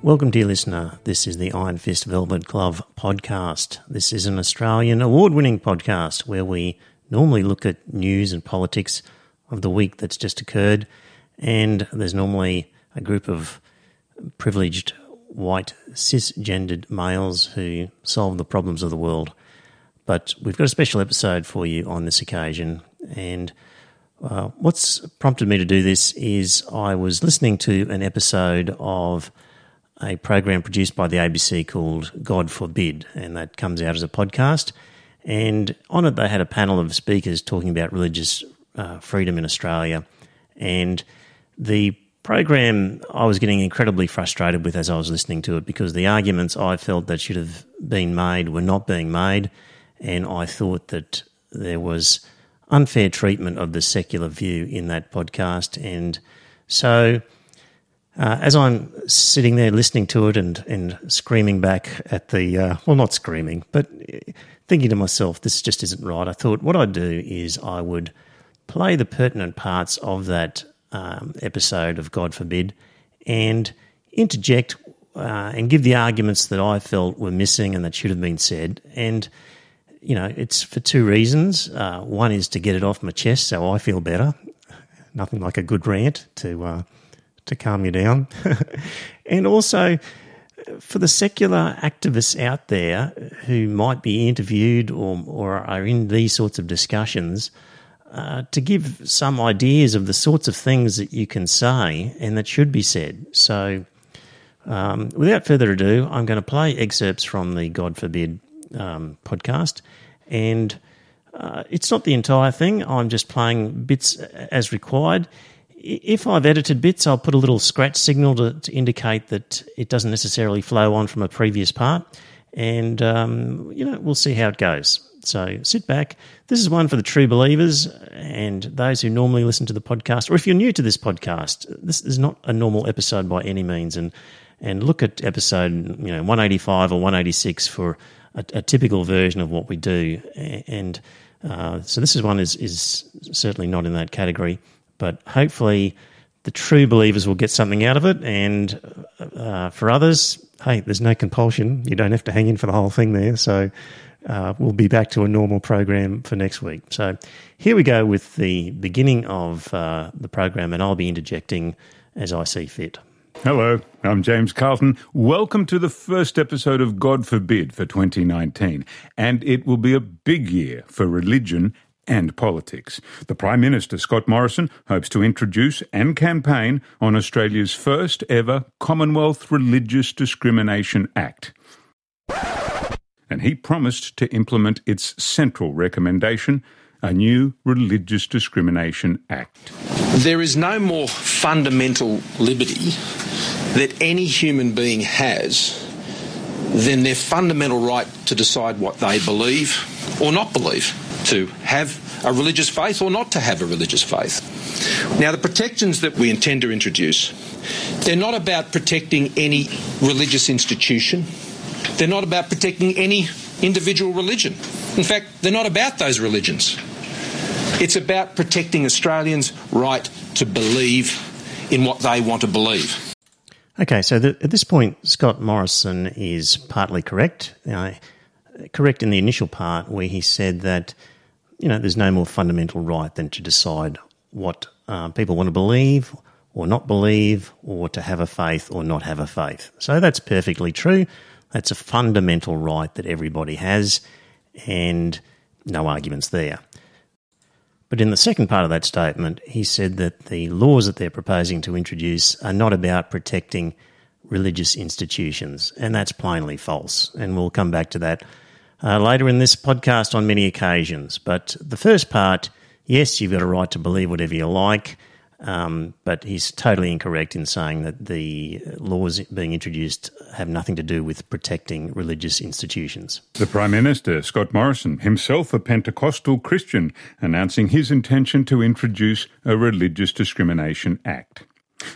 Welcome, dear listener. This is the Iron Fist Velvet Glove podcast. This is an Australian award winning podcast where we normally look at news and politics of the week that's just occurred. And there's normally a group of privileged white cisgendered males who solve the problems of the world. But we've got a special episode for you on this occasion. And uh, what's prompted me to do this is I was listening to an episode of a program produced by the ABC called God Forbid, and that comes out as a podcast. And on it, they had a panel of speakers talking about religious uh, freedom in Australia. And the program I was getting incredibly frustrated with as I was listening to it because the arguments I felt that should have been made were not being made. And I thought that there was unfair treatment of the secular view in that podcast. And so uh, as I'm sitting there listening to it and, and screaming back at the, uh, well, not screaming, but thinking to myself, this just isn't right, I thought what I'd do is I would play the pertinent parts of that um, episode of God Forbid and interject uh, and give the arguments that I felt were missing and that should have been said. And, you know, it's for two reasons. Uh, one is to get it off my chest so I feel better. Nothing like a good rant to uh, to calm you down. and also for the secular activists out there who might be interviewed or, or are in these sorts of discussions, uh, to give some ideas of the sorts of things that you can say and that should be said. So, um, without further ado, I'm going to play excerpts from the God Forbid um, podcast. And uh, it's not the entire thing, I'm just playing bits as required if I've edited bits, I'll put a little scratch signal to, to indicate that it doesn't necessarily flow on from a previous part. And, um, you know, we'll see how it goes. So sit back. This is one for the true believers and those who normally listen to the podcast. Or if you're new to this podcast, this is not a normal episode by any means. And, and look at episode, you know, 185 or 186 for a, a typical version of what we do. And uh, so this is one is, is certainly not in that category. But hopefully, the true believers will get something out of it. And uh, for others, hey, there's no compulsion. You don't have to hang in for the whole thing there. So uh, we'll be back to a normal program for next week. So here we go with the beginning of uh, the program, and I'll be interjecting as I see fit. Hello, I'm James Carleton. Welcome to the first episode of God Forbid for 2019. And it will be a big year for religion and politics. The Prime Minister, Scott Morrison, hopes to introduce and campaign on Australia's first ever Commonwealth Religious Discrimination Act. And he promised to implement its central recommendation, a new Religious Discrimination Act. There is no more fundamental liberty that any human being has than their fundamental right to decide what they believe or not believe to have a religious faith or not to have a religious faith. Now, the protections that we intend to introduce, they're not about protecting any religious institution. They're not about protecting any individual religion. In fact, they're not about those religions. It's about protecting Australians' right to believe in what they want to believe. Okay, so the, at this point, Scott Morrison is partly correct. Uh, correct in the initial part where he said that you know there's no more fundamental right than to decide what uh, people want to believe or not believe, or to have a faith or not have a faith. So that's perfectly true. That's a fundamental right that everybody has, and no arguments there. But in the second part of that statement, he said that the laws that they're proposing to introduce are not about protecting religious institutions, and that's plainly false. And we'll come back to that uh, later in this podcast on many occasions. But the first part, yes, you've got a right to believe whatever you like. Um, but he's totally incorrect in saying that the laws being introduced have nothing to do with protecting religious institutions. The Prime Minister, Scott Morrison, himself a Pentecostal Christian, announcing his intention to introduce a Religious Discrimination Act.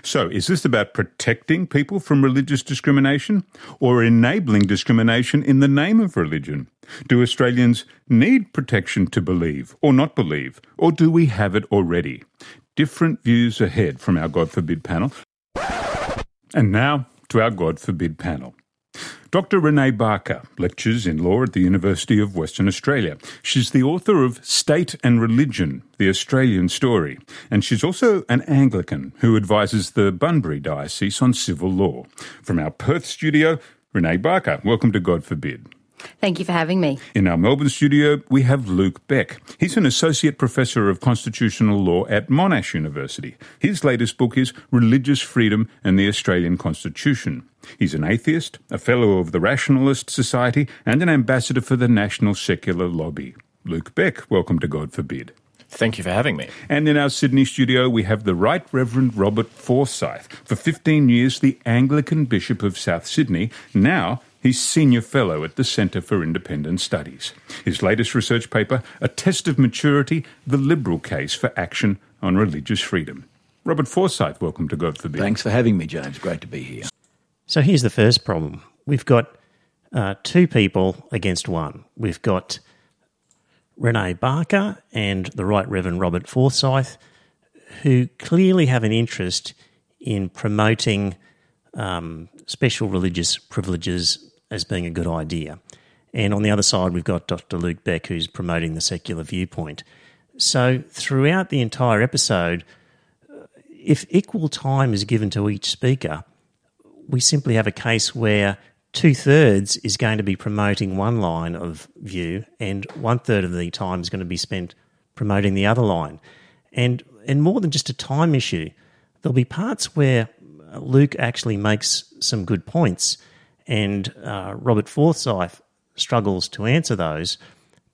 So, is this about protecting people from religious discrimination or enabling discrimination in the name of religion? Do Australians need protection to believe or not believe, or do we have it already? Different views ahead from our God forbid panel. And now to our God forbid panel. Dr. Renae Barker lectures in law at the University of Western Australia. She's the author of State and Religion, The Australian Story, and she's also an Anglican who advises the Bunbury Diocese on civil law. From our Perth studio, Renae Barker, welcome to God Forbid. Thank you for having me. In our Melbourne studio, we have Luke Beck. He's an associate professor of constitutional law at Monash University. His latest book is Religious Freedom and the Australian Constitution. He's an atheist, a fellow of the Rationalist Society, and an ambassador for the National Secular Lobby. Luke Beck, welcome to God Forbid. Thank you for having me. And in our Sydney studio, we have the Right Reverend Robert Forsyth. For 15 years, the Anglican Bishop of South Sydney. Now, he's Senior Fellow at the Centre for Independent Studies. His latest research paper, A Test of Maturity The Liberal Case for Action on Religious Freedom. Robert Forsyth, welcome to God Forbid. Thanks for having me, James. Great to be here. So here's the first problem we've got uh, two people against one. We've got Renae Barker and the Right Reverend Robert Forsyth, who clearly have an interest in promoting um, special religious privileges as being a good idea. And on the other side, we've got Dr. Luke Beck, who's promoting the secular viewpoint. So, throughout the entire episode, if equal time is given to each speaker, we simply have a case where two thirds is going to be promoting one line of view, and one third of the time is going to be spent promoting the other line. And and more than just a time issue, there'll be parts where Luke actually makes some good points, and uh, Robert Forsyth struggles to answer those,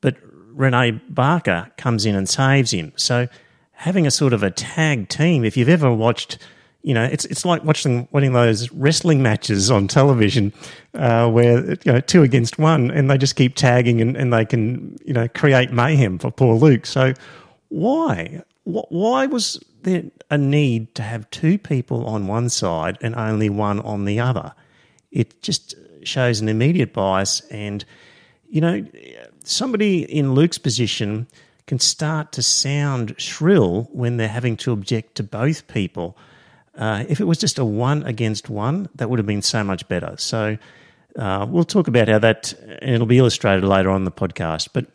but Renae Barker comes in and saves him. So having a sort of a tag team, if you've ever watched you know, it's it's like watching watching those wrestling matches on television uh, where you know two against one, and they just keep tagging and, and they can you know create mayhem for poor Luke. So why why was there a need to have two people on one side and only one on the other? It just shows an immediate bias, and you know somebody in Luke's position can start to sound shrill when they're having to object to both people uh, if it was just a one against one, that would have been so much better. So uh, we'll talk about how that, and it'll be illustrated later on the podcast. But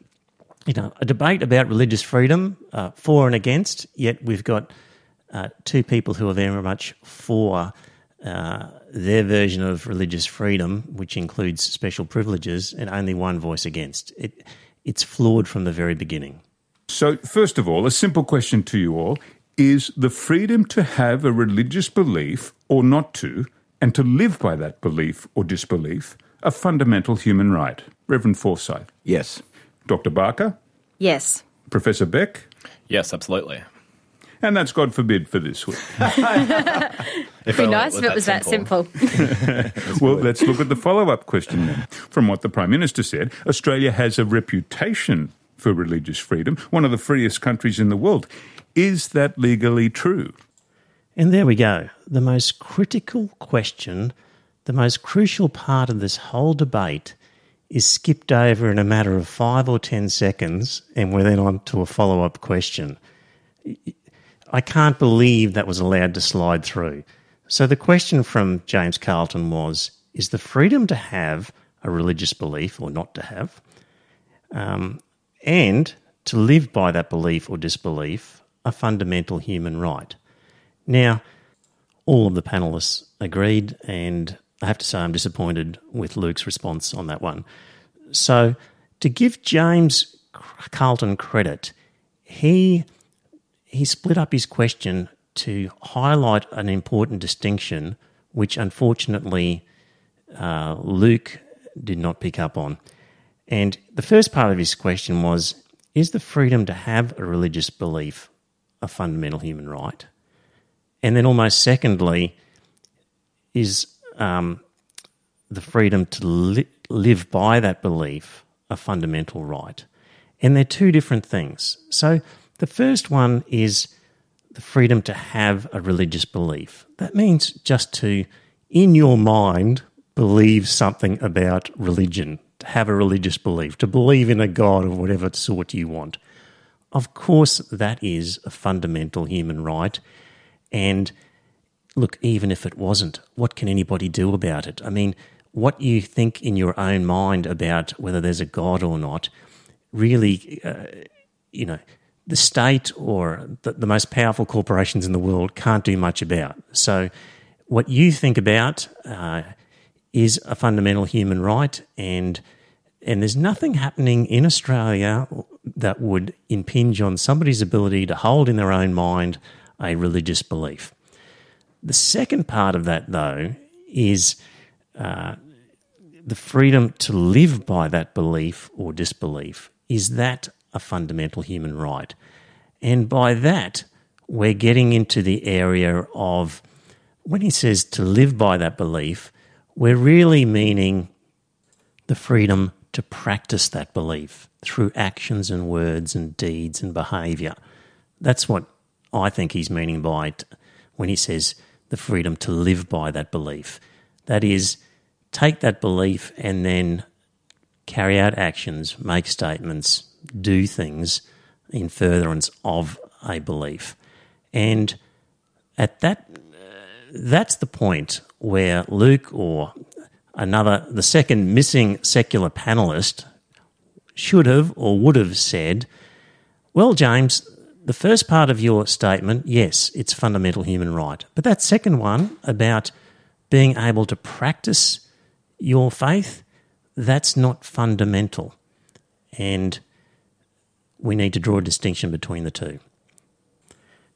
you know, a debate about religious freedom, uh, for and against. Yet we've got uh, two people who are very much for uh, their version of religious freedom, which includes special privileges, and only one voice against. It, it's flawed from the very beginning. So, first of all, a simple question to you all is the freedom to have a religious belief or not to, and to live by that belief or disbelief, a fundamental human right. Reverend Forsyth. Yes. Dr. Barker. Yes. Professor Beck. Yes, absolutely. And that's God forbid for this week. It'd be nice if it was that simple. well, let's look at the follow up question then. From what the Prime Minister said, Australia has a reputation for religious freedom, one of the freest countries in the world. Is that legally true? And there we go. The most critical question, the most crucial part of this whole debate is skipped over in a matter of five or ten seconds, and we're then on to a follow up question. I can't believe that was allowed to slide through. So the question from James Carleton was Is the freedom to have a religious belief or not to have, um, and to live by that belief or disbelief, a fundamental human right. Now, all of the panelists agreed, and I have to say I'm disappointed with Luke's response on that one. So, to give James Carleton credit, he he split up his question to highlight an important distinction, which unfortunately uh, Luke did not pick up on. And the first part of his question was Is the freedom to have a religious belief a fundamental human right? And then, almost secondly, is um, the freedom to li- live by that belief a fundamental right? And they're two different things. So, the first one is the freedom to have a religious belief. That means just to, in your mind, believe something about religion, to have a religious belief, to believe in a God of whatever sort you want. Of course, that is a fundamental human right. And look, even if it wasn't, what can anybody do about it? I mean, what you think in your own mind about whether there's a God or not really, uh, you know, the state or the, the, most powerful corporations in the world can't do much about. So, what you think about uh, is a fundamental human right, and and there's nothing happening in Australia that would impinge on somebody's ability to hold in their own mind a religious belief. The second part of that, though, is uh, the freedom to live by that belief or disbelief. Is that a fundamental human right? And by that, we're getting into the area of when he says to live by that belief, we're really meaning the freedom to practice that belief through actions and words and deeds and behaviour. That's what I think he's meaning by it when he says the freedom to live by that belief. That is, take that belief and then carry out actions, make statements, do things in furtherance of a belief. And at that, that's the point where Luke or another, the second missing secular panelist, should have or would have said, Well, James, the first part of your statement, yes, it's fundamental human right. But that second one about being able to practice your faith, that's not fundamental. And we need to draw a distinction between the two.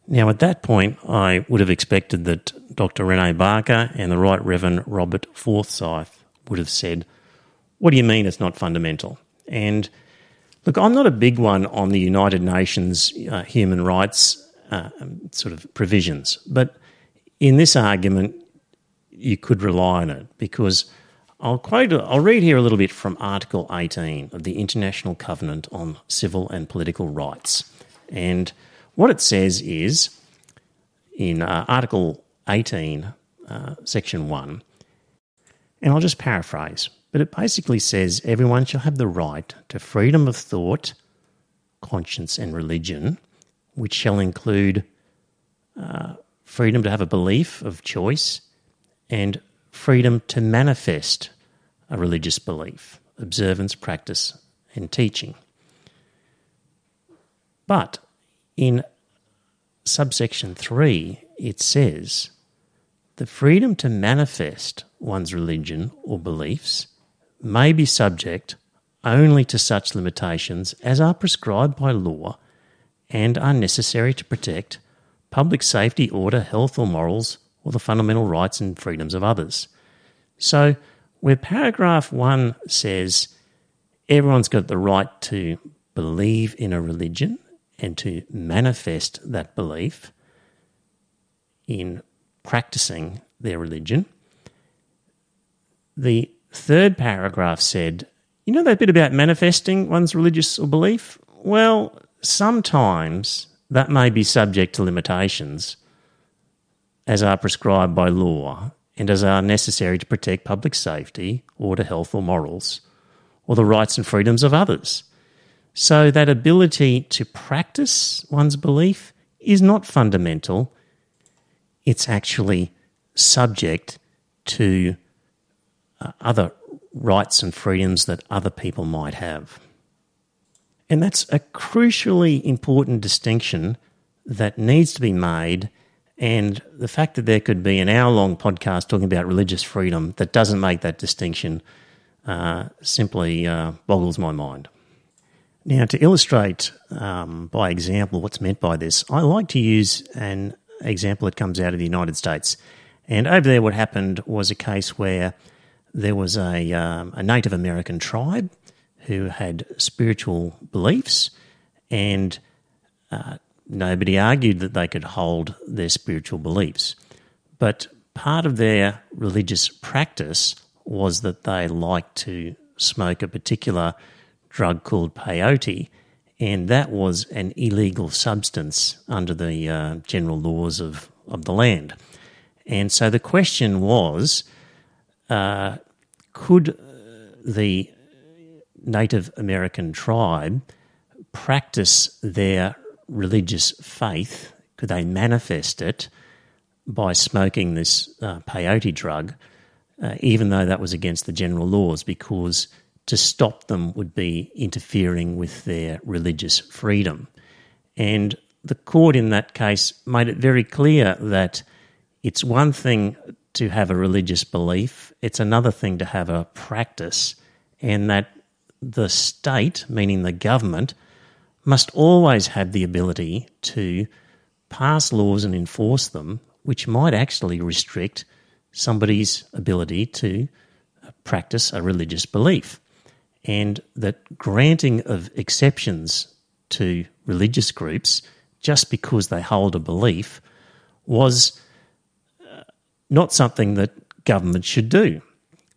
Now, at that point, I would have expected that Dr. Renae Barker and the Right Reverend Robert Forsyth would have said, What do you mean it's not fundamental? And look, I'm not a big one on the United Nations uh, human rights uh, sort of provisions, but in this argument, you could rely on it because I'll quote, I'll read here a little bit from Article 18 of the International Covenant on Civil and Political Rights. And what it says is in uh, Article 18, uh, Section 1, and I'll just paraphrase, but it basically says everyone shall have the right to freedom of thought, conscience, and religion, which shall include uh, freedom to have a belief of choice and freedom to manifest a religious belief, observance, practice, and teaching. But in subsection 3, it says the freedom to manifest one's religion or beliefs may be subject only to such limitations as are prescribed by law and are necessary to protect public safety, order, health, or morals, or the fundamental rights and freedoms of others. So, where paragraph one says everyone's got the right to believe in a religion and to manifest that belief in practicing their religion. The third paragraph said, you know that bit about manifesting one's religious or belief? Well, sometimes that may be subject to limitations as are prescribed by law and as are necessary to protect public safety, order, health, or morals, or the rights and freedoms of others. So, that ability to practice one's belief is not fundamental, it's actually subject to uh, other rights and freedoms that other people might have. And that's a crucially important distinction that needs to be made. And the fact that there could be an hour long podcast talking about religious freedom that doesn't make that distinction uh, simply uh, boggles my mind. Now, to illustrate um, by example what's meant by this, I like to use an example that comes out of the United States. And over there, what happened was a case where there was a, um, a Native American tribe who had spiritual beliefs, and uh, nobody argued that they could hold their spiritual beliefs. But part of their religious practice was that they liked to smoke a particular drug called peyote, and that was an illegal substance under the uh, general laws of, of the land. And so the question was uh, could the Native American tribe practice their religious faith? Could they manifest it by smoking this uh, peyote drug, uh, even though that was against the general laws? Because to stop them would be interfering with their religious freedom. And the court in that case made it very clear that it's one thing to have a religious belief, it's another thing to have a practice, and that the state, meaning the government, must always have the ability to pass laws and enforce them, which might actually restrict somebody's ability to practice a religious belief and that granting of exceptions to religious groups just because they hold a belief was uh, not something that government should do.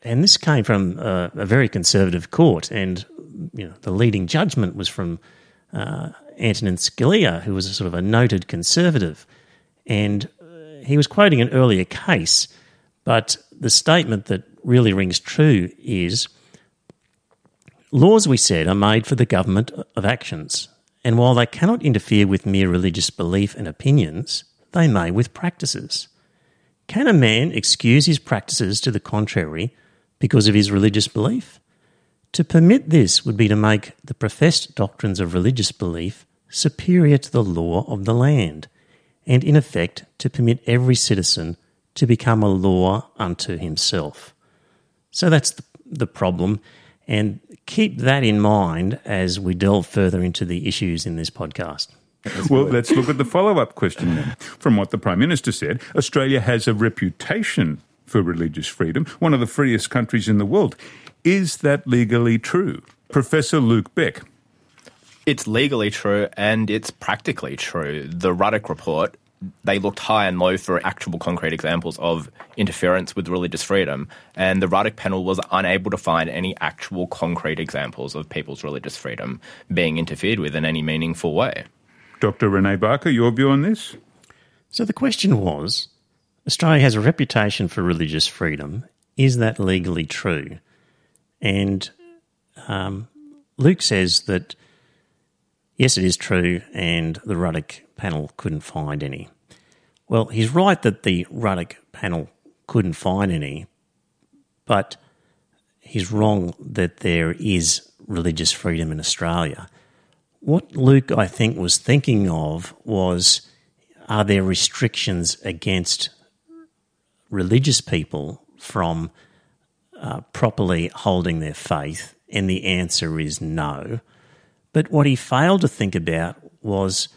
And this came from a, a very conservative court, and you know, the leading judgment was from uh, Antonin Scalia, who was a sort of a noted conservative. And uh, he was quoting an earlier case, but the statement that really rings true is Laws, we said, are made for the government of actions, and while they cannot interfere with mere religious belief and opinions, they may with practices. Can a man excuse his practices to the contrary because of his religious belief? To permit this would be to make the professed doctrines of religious belief superior to the law of the land, and in effect to permit every citizen to become a law unto himself. So that's the, the problem. And keep that in mind as we delve further into the issues in this podcast. well, let's look at the follow up question then. From what the Prime Minister said, Australia has a reputation for religious freedom, one of the freest countries in the world. Is that legally true? Professor Luke Beck. It's legally true and it's practically true. The Ruddock report they looked high and low for actual concrete examples of interference with religious freedom, and the Ruddock panel was unable to find any actual concrete examples of people's religious freedom being interfered with in any meaningful way. Dr. Renae Barker, your view on this? So the question was Australia has a reputation for religious freedom. Is that legally true? And um, Luke says that yes, it is true, and the Ruddock panel couldn't find any. Well, he's right that the Ruddock panel couldn't find any, but he's wrong that there is religious freedom in Australia. What Luke, I think, was thinking of was are there restrictions against religious people from uh, properly holding their faith? And the answer is no. But what he failed to think about was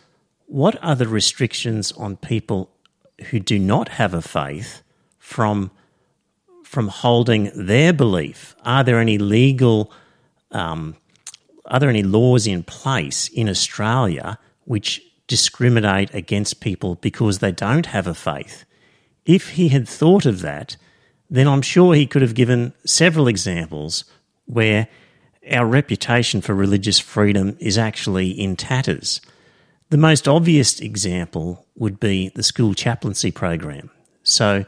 what are the restrictions on people who do not have a faith from from holding their belief? Are there any legal um, are there any laws in place in Australia which discriminate against people because they don't have a faith? If he had thought of that, then I'm sure he could have given several examples where our reputation for religious freedom is actually in tatters. The most obvious example would be the school chaplaincy program. So,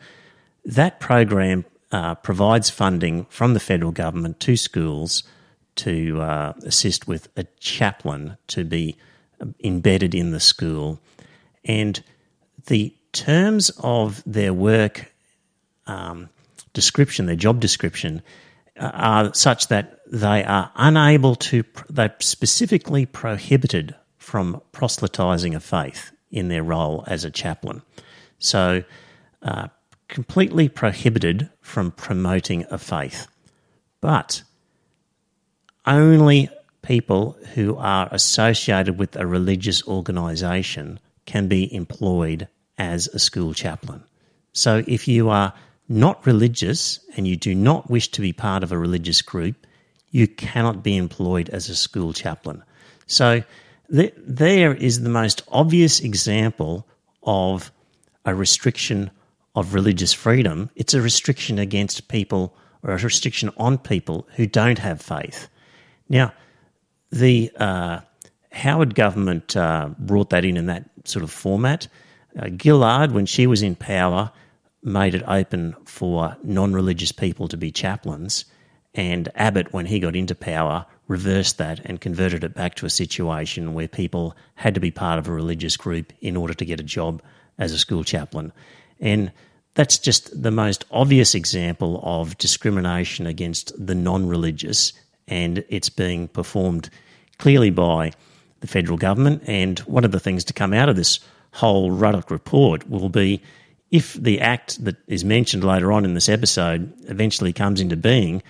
that program uh, provides funding from the federal government to schools to uh, assist with a chaplain to be embedded in the school. And the terms of their work um, description, their job description, uh, are such that they are unable to, they're specifically prohibited from proselytizing a faith in their role as a chaplain. So, uh, completely prohibited from promoting a faith. But only people who are associated with a religious organisation can be employed as a school chaplain. So, if you are not religious and you do not wish to be part of a religious group, you cannot be employed as a school chaplain. So, there is the most obvious example of a restriction of religious freedom. It's a restriction against people or a restriction on people who don't have faith. Now, the uh, Howard government uh, brought that in in that sort of format. Uh, Gillard, when she was in power, made it open for non religious people to be chaplains. And Abbott, when he got into power, reversed that and converted it back to a situation where people had to be part of a religious group in order to get a job as a school chaplain. And that's just the most obvious example of discrimination against the non religious, and it's being performed clearly by the federal government. And one of the things to come out of this whole Ruddock report will be if the act that is mentioned later on in this episode eventually comes into being,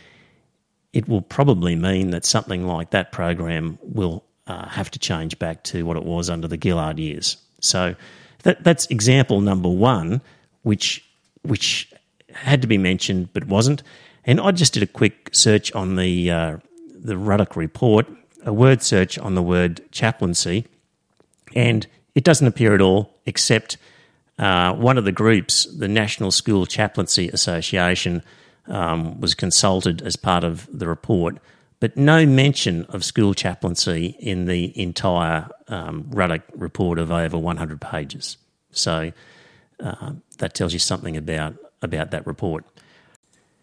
it will probably mean that something like that program will uh, have to change back to what it was under the Gillard years. So that, that's example number one, which which had to be mentioned but wasn't. And I just did a quick search on the uh, the Ruddock report, a word search on the word chaplaincy, and it doesn't appear at all, except uh, one of the groups, the National School Chaplaincy Association, um, was consulted as part of the report, but no mention of school chaplaincy in the entire um, Ruddock report of over 100 pages. So uh, that tells you something about, about that report.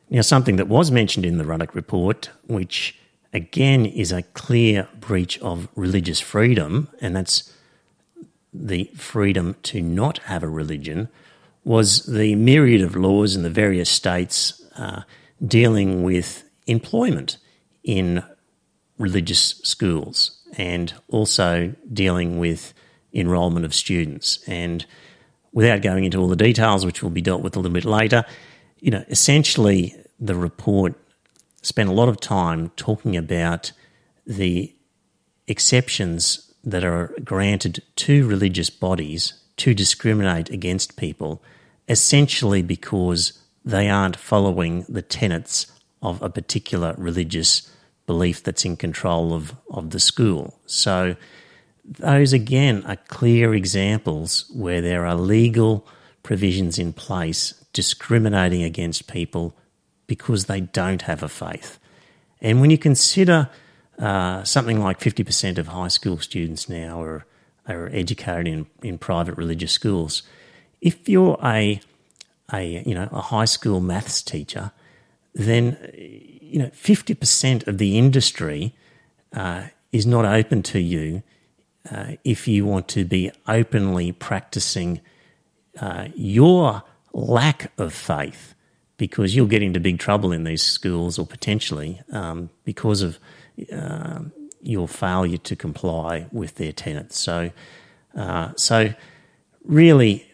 Now, something that was mentioned in the Ruddock report, which again is a clear breach of religious freedom, and that's the freedom to not have a religion, was the myriad of laws in the various states uh, dealing with employment in religious schools and also dealing with enrolment of students. And without going into all the details, which will be dealt with a little bit later, you know, essentially the report spent a lot of time talking about the exceptions that are granted to religious bodies to discriminate against people, essentially because they aren't following the tenets of a particular religious belief that's in control of, of the school. So, those again are clear examples where there are legal provisions in place discriminating against people because they don't have a faith. And when you consider uh, something like 50% of high school students now are, are educated in, in private religious schools, if you're a a you know a high school maths teacher, then you know fifty percent of the industry uh, is not open to you uh, if you want to be openly practicing uh, your lack of faith, because you'll get into big trouble in these schools, or potentially um, because of uh, your failure to comply with their tenets. So, uh, so really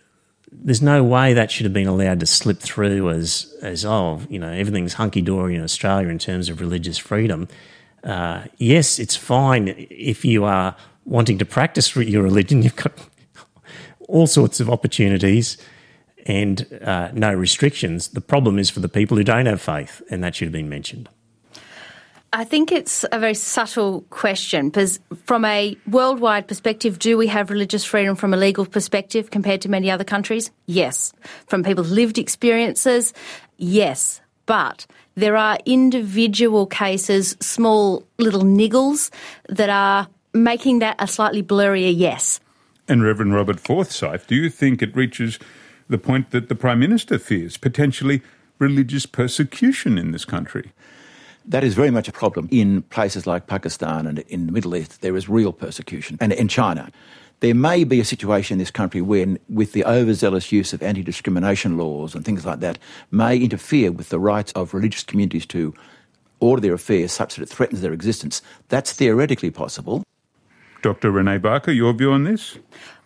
there's no way that should have been allowed to slip through as as oh you know everything's hunky dory in Australia in terms of religious freedom. Uh, yes, it's fine if you are wanting to practice your religion. You've got all sorts of opportunities and uh, no restrictions. The problem is for the people who don't have faith, and that should have been mentioned. I think it's a very subtle question because, from a worldwide perspective, do we have religious freedom from a legal perspective compared to many other countries? Yes. From people's lived experiences, yes. But there are individual cases, small little niggles, that are making that a slightly blurrier yes. And Reverend Robert Forsyth, do you think it reaches the point that the Prime Minister fears potentially religious persecution in this country? That is very much a problem in places like Pakistan and in the Middle East. There is real persecution. And in China, there may be a situation in this country when, with the overzealous use of anti discrimination laws and things like that, may interfere with the rights of religious communities to order their affairs such that it threatens their existence. That's theoretically possible. Dr. Renae Barker, your view on this?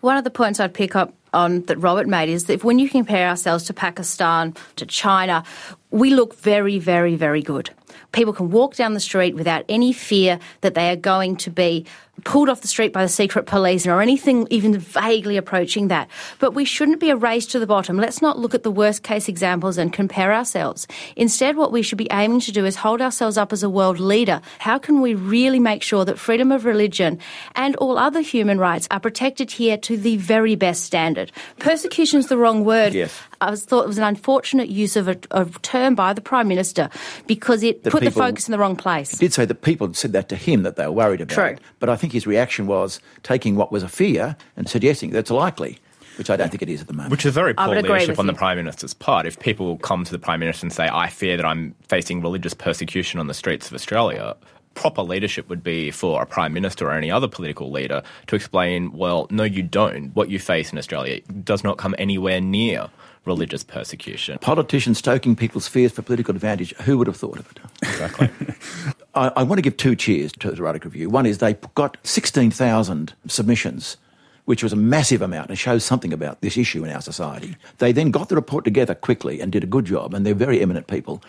One of the points I'd pick up on that Robert made is that when you compare ourselves to Pakistan, to China, we look very, very, very good. People can walk down the street without any fear that they are going to be pulled off the street by the secret police or anything even vaguely approaching that. But we shouldn't be a race to the bottom. Let's not look at the worst case examples and compare ourselves. Instead, what we should be aiming to do is hold ourselves up as a world leader. How can we really make sure that freedom of religion and all other human rights are protected here to the very best standard? Persecution is the wrong word. Yes. I was thought it was an unfortunate use of a, a term by the Prime Minister because it The put the focus in the wrong place. He did say that people had said that to him that they were worried about. True. it. But I think his reaction was taking what was a fear and suggesting that's likely, which I don't think it is at the moment. Which is very poor leadership with on the. Prime Minister's part. If people come to the Prime Minister and say, I fear that I'm facing religious persecution on the streets of Australia, proper leadership would be for a Prime Minister or any other political leader to explain, well, no, you don't. What you face in Australia does not come anywhere near religious persecution. Politicians stoking people's fears for political advantage, who would have thought of it? Exactly. I, I want to give two cheers to the Ruddock Review. One is they got 16,000 submissions, which was a massive amount and shows something about this issue in our society. They then got the report together quickly and did a good job, and they're very eminent people.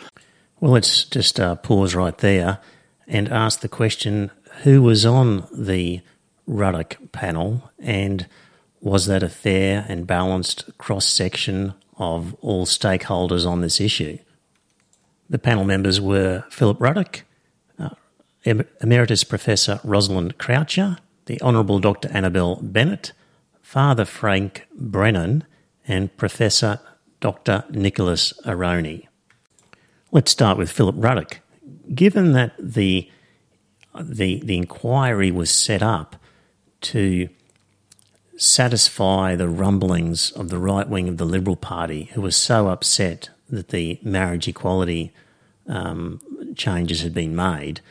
Well, let's just uh, pause right there and ask the question who was on the Ruddock panel and was that a fair and balanced cross section of all stakeholders on this issue? The panel members were Philip Ruddock, uh, Emeritus Professor Rosalind Croucher, the Honourable Dr. Annabel Bennett, Father Frank Brennan, and Professor Dr. Nicholas Aroney. Let's start with Philip Ruddock. Given that the the the inquiry was set up to satisfy the rumblings of the right wing of the Liberal Party, who was so upset that the marriage equality um, changes had been made,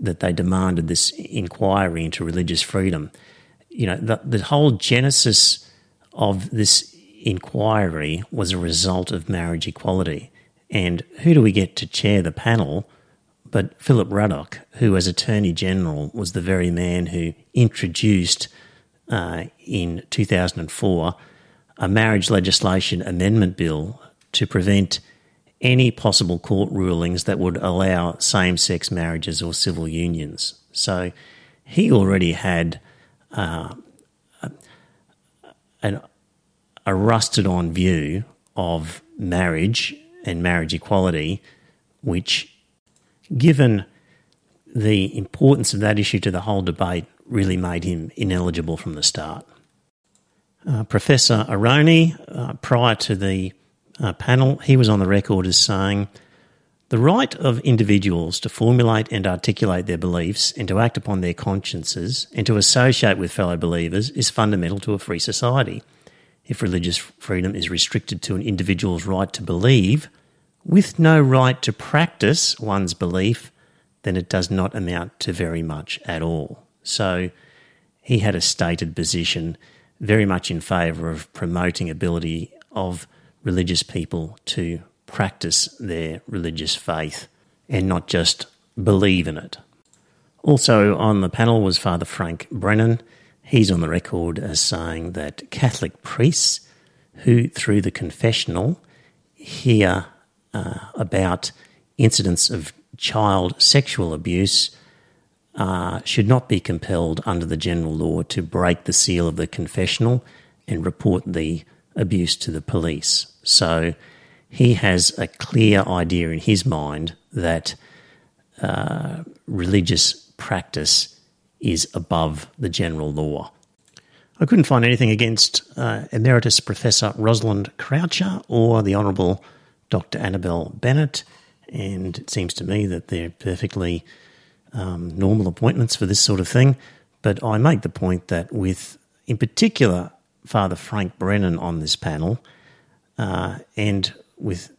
that they demanded this inquiry into religious freedom. You know, the, the whole genesis of this inquiry was a result of marriage equality. And who do we get to chair the panel but Philip Ruddock, who, as Attorney General, was the very man who introduced uh, in 2004 a marriage legislation amendment bill to prevent any possible court rulings that would allow same sex marriages or civil unions. So he already had uh, a, an, a rusted on view of marriage and marriage equality, which given the importance of that issue to the whole debate, really made him ineligible from the start. Uh, Professor Aroney, uh, prior to the uh, panel, he was on the record as saying, the right of individuals to formulate and articulate their beliefs and to act upon their consciences and to associate with fellow believers is fundamental to a free society. If religious freedom is restricted to an individual's right to believe, with no right to practice one's belief, then it does not amount to very much at all. So he had a stated position very much in favour of promoting ability of religious people to practice their religious faith and not just believe in it. Also on the panel was Father Frank Brennan. He's on the record as saying that Catholic priests who, through the confessional, hear uh, about incidents of child sexual abuse uh, should not be compelled under the general law to break the seal of the confessional and report the abuse to the police. So he has a clear idea in his mind that uh, religious practice is above the general law. I couldn't find anything against uh, Emeritus Professor Rosalind Croucher or the Honourable Dr. Annabel Bennett, and it seems to me that they're perfectly um, normal appointments for this sort of thing. But I make the point that with, in particular, Father Frank Brennan on this panel, uh, and with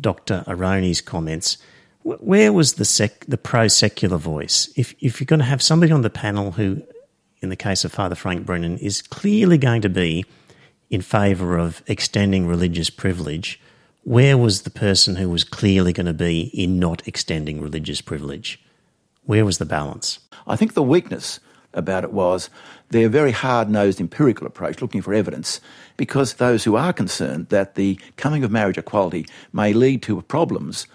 Dr. Aroney's comments, where was the sec- the pro secular voice? If if you're going to have somebody on the panel who, in the case of Father Frank Brennan, is clearly going to be in favour of extending religious privilege, where was the person who was clearly going to be in not extending religious privilege? Where was the balance? I think the weakness about it was their very hard nosed empirical approach, looking for evidence, because those who are concerned that the coming of marriage equality may lead to problems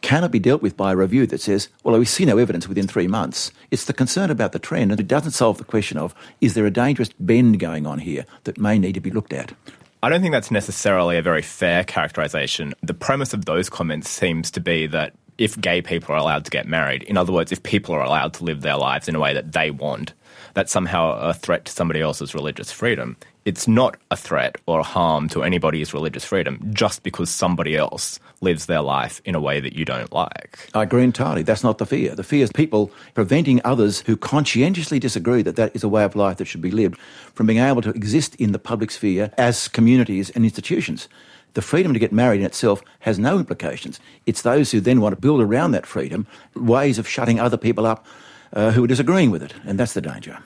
cannot be dealt with by a review that says, well, we see no evidence within three months. It's the concern about the trend, and it doesn't solve the question of, is there a dangerous bend going on here that may need to be looked at? I don't think that's necessarily a very fair characterization. The premise of those comments seems to be that if gay people are allowed to get married, in other words, if people are allowed to live their lives in a way that they want, that's somehow a threat to somebody else's religious freedom. It's not a threat or a harm to anybody's religious freedom just because somebody else lives their life in a way that you don't like. I agree entirely. That's not the fear. The fear is people preventing others who conscientiously disagree that that is a way of life that should be lived from being able to exist in the public sphere as communities and institutions. The freedom to get married in itself has no implications. It's those who then want to build around that freedom ways of shutting other people up uh, who are disagreeing with it, and that's the danger.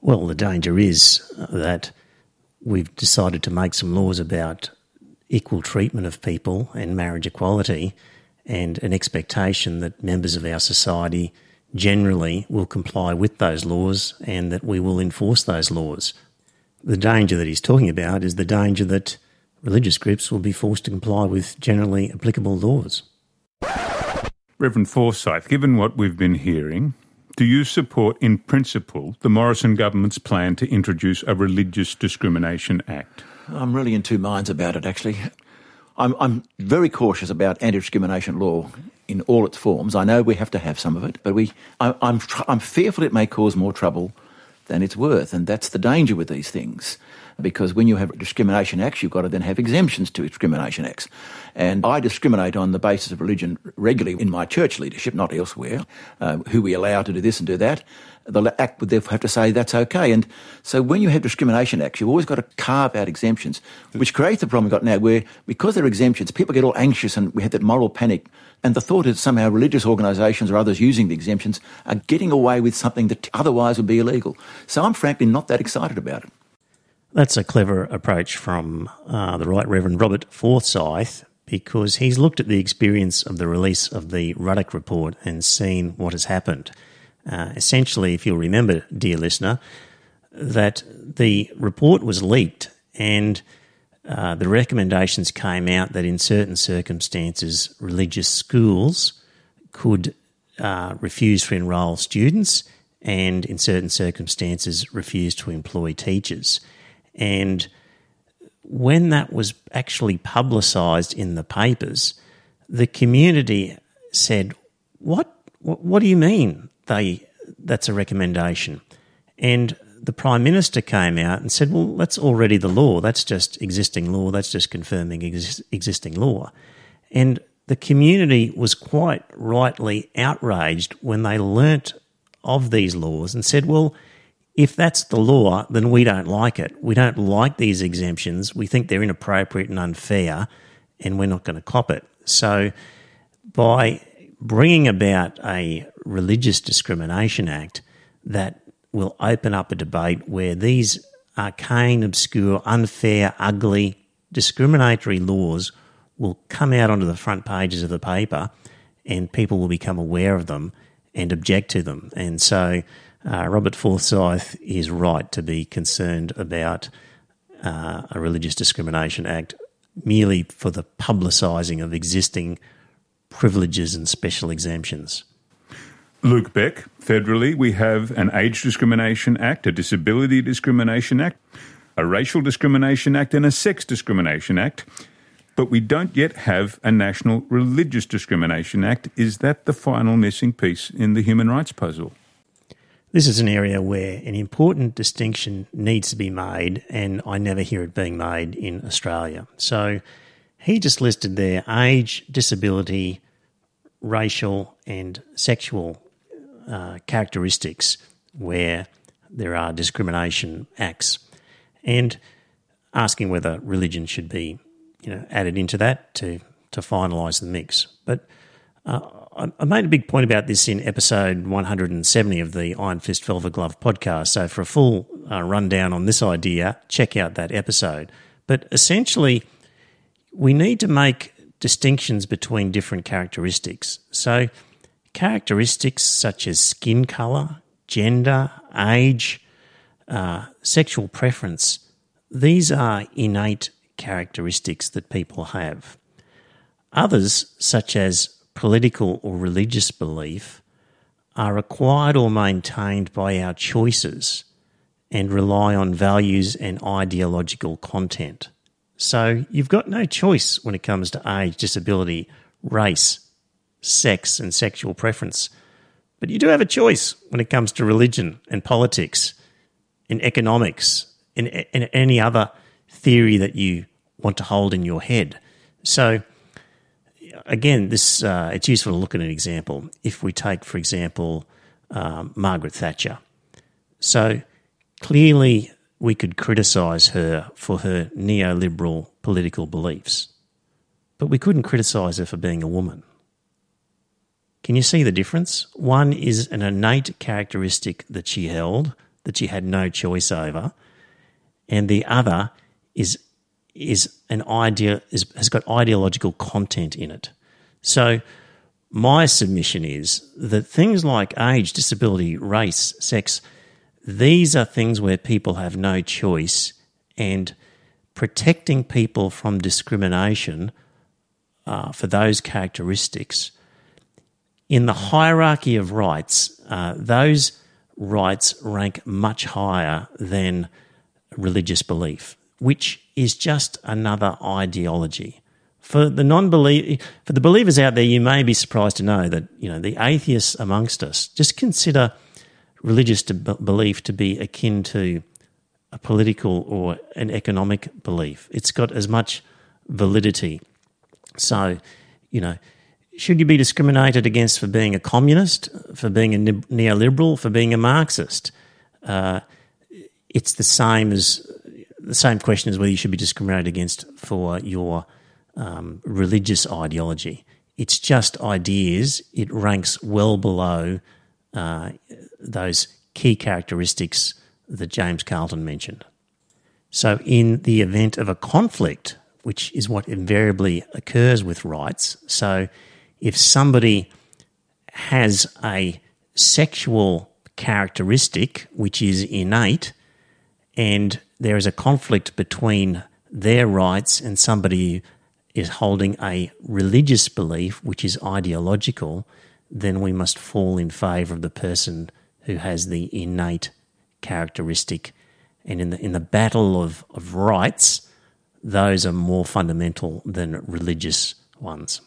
Well, the danger is that we've decided to make some laws about equal treatment of people and marriage equality, and an expectation that members of our society generally will comply with those laws and that we will enforce those laws. The danger that he's talking about is the danger that religious groups will be forced to comply with generally applicable laws. Reverend Forsyth, given what we've been hearing, do you support in principle the Morrison government's plan to introduce a Religious Discrimination Act? I'm really in two minds about it, actually. I'm, I'm very cautious about anti discrimination law in all its forms. I know we have to have some of it, but we, I, I'm, I'm fearful it may cause more trouble than it's worth, and that's the danger with these things because when you have discrimination acts, you've got to then have exemptions to discrimination acts. And I discriminate on the basis of religion regularly in my church leadership, not elsewhere, uh, who we allow to do this and do that. The act would therefore have to say that's okay. And so when you have discrimination acts, you've always got to carve out exemptions, which creates the problem we've got now where because there are exemptions, people get all anxious and we have that moral panic. And the thought is somehow religious organisations or others using the exemptions are getting away with something that otherwise would be illegal. So I'm frankly not that excited about it. That's a clever approach from uh, the Right Reverend Robert Forsyth because he's looked at the experience of the release of the Ruddock Report and seen what has happened. Uh, essentially, if you'll remember, dear listener, that the report was leaked and uh, the recommendations came out that in certain circumstances, religious schools could uh, refuse to enrol students and in certain circumstances refuse to employ teachers. And when that was actually publicised in the papers, the community said, "What? What, do you mean? They that's a recommendation?" And the prime minister came out and said, "Well, that's already the law. That's just existing law. That's just confirming ex- existing law." And the community was quite rightly outraged when they learnt of these laws and said, "Well." If that's the law, then we don't like it. We don't like these exemptions. We think they're inappropriate and unfair, and we're not going to cop it. So, by bringing about a religious discrimination act that will open up a debate where these arcane, obscure, unfair, ugly, discriminatory laws will come out onto the front pages of the paper and people will become aware of them and object to them. And so, uh, Robert Forsyth is right to be concerned about uh, a Religious Discrimination Act merely for the publicising of existing privileges and special exemptions. Luke Beck, federally, we have an Age Discrimination Act, a Disability Discrimination Act, a Racial Discrimination Act, and a Sex Discrimination Act. But we don't yet have a National Religious Discrimination Act. Is that the final missing piece in the human rights puzzle? This is an area where an important distinction needs to be made, and I never hear it being made in Australia. So he just listed there age, disability, racial, and sexual uh, characteristics where there are discrimination acts, and asking whether religion should be, you know, added into that to to finalise the mix. But uh, I made a big point about this in episode 170 of the Iron Fist Velvet Glove podcast. So, for a full uh, rundown on this idea, check out that episode. But essentially, we need to make distinctions between different characteristics. So, characteristics such as skin colour, gender, age, uh, sexual preference, these are innate characteristics that people have. Others, such as political or religious belief, are acquired or maintained by our choices and rely on values and ideological content. So you've got no choice when it comes to age, disability, race, sex, and sexual preference. But you do have a choice when it comes to religion and politics, and economics, and, in any other theory that you want to hold in your head. So, again, this uh, it's useful to look at an example. If we take, for example, um, Margaret Thatcher. So clearly, we could criticise her for her neoliberal political beliefs, but we couldn't criticise her for being a woman. Can you see the difference? One is an innate characteristic that she held that she had no choice over, and the other is is an idea is, has got ideological content in it. So my submission is that things like age, disability, race, sex, these are things where people have no choice, and protecting people from discrimination uh, for those characteristics in the hierarchy of rights, uh, those rights rank much higher than religious belief, which is just another ideology. For the non for the believers out there, you may be surprised to know that you know the atheists amongst us just consider religious to belief to be akin to a political or an economic belief. It's got as much validity. So, you know, should you be discriminated against for being a communist, for being a neoliberal, for being a Marxist? Uh, it's the same as the same question as whether you should be discriminated against for your um, religious ideology. It's just ideas. It ranks well below uh, those key characteristics that James Carleton mentioned. So, in the event of a conflict, which is what invariably occurs with rights, so if somebody has a sexual characteristic which is innate and there is a conflict between their rights and somebody is holding a religious belief which is ideological, then we must fall in favour of the person who has the innate characteristic. And in the in the battle of, of rights, those are more fundamental than religious ones.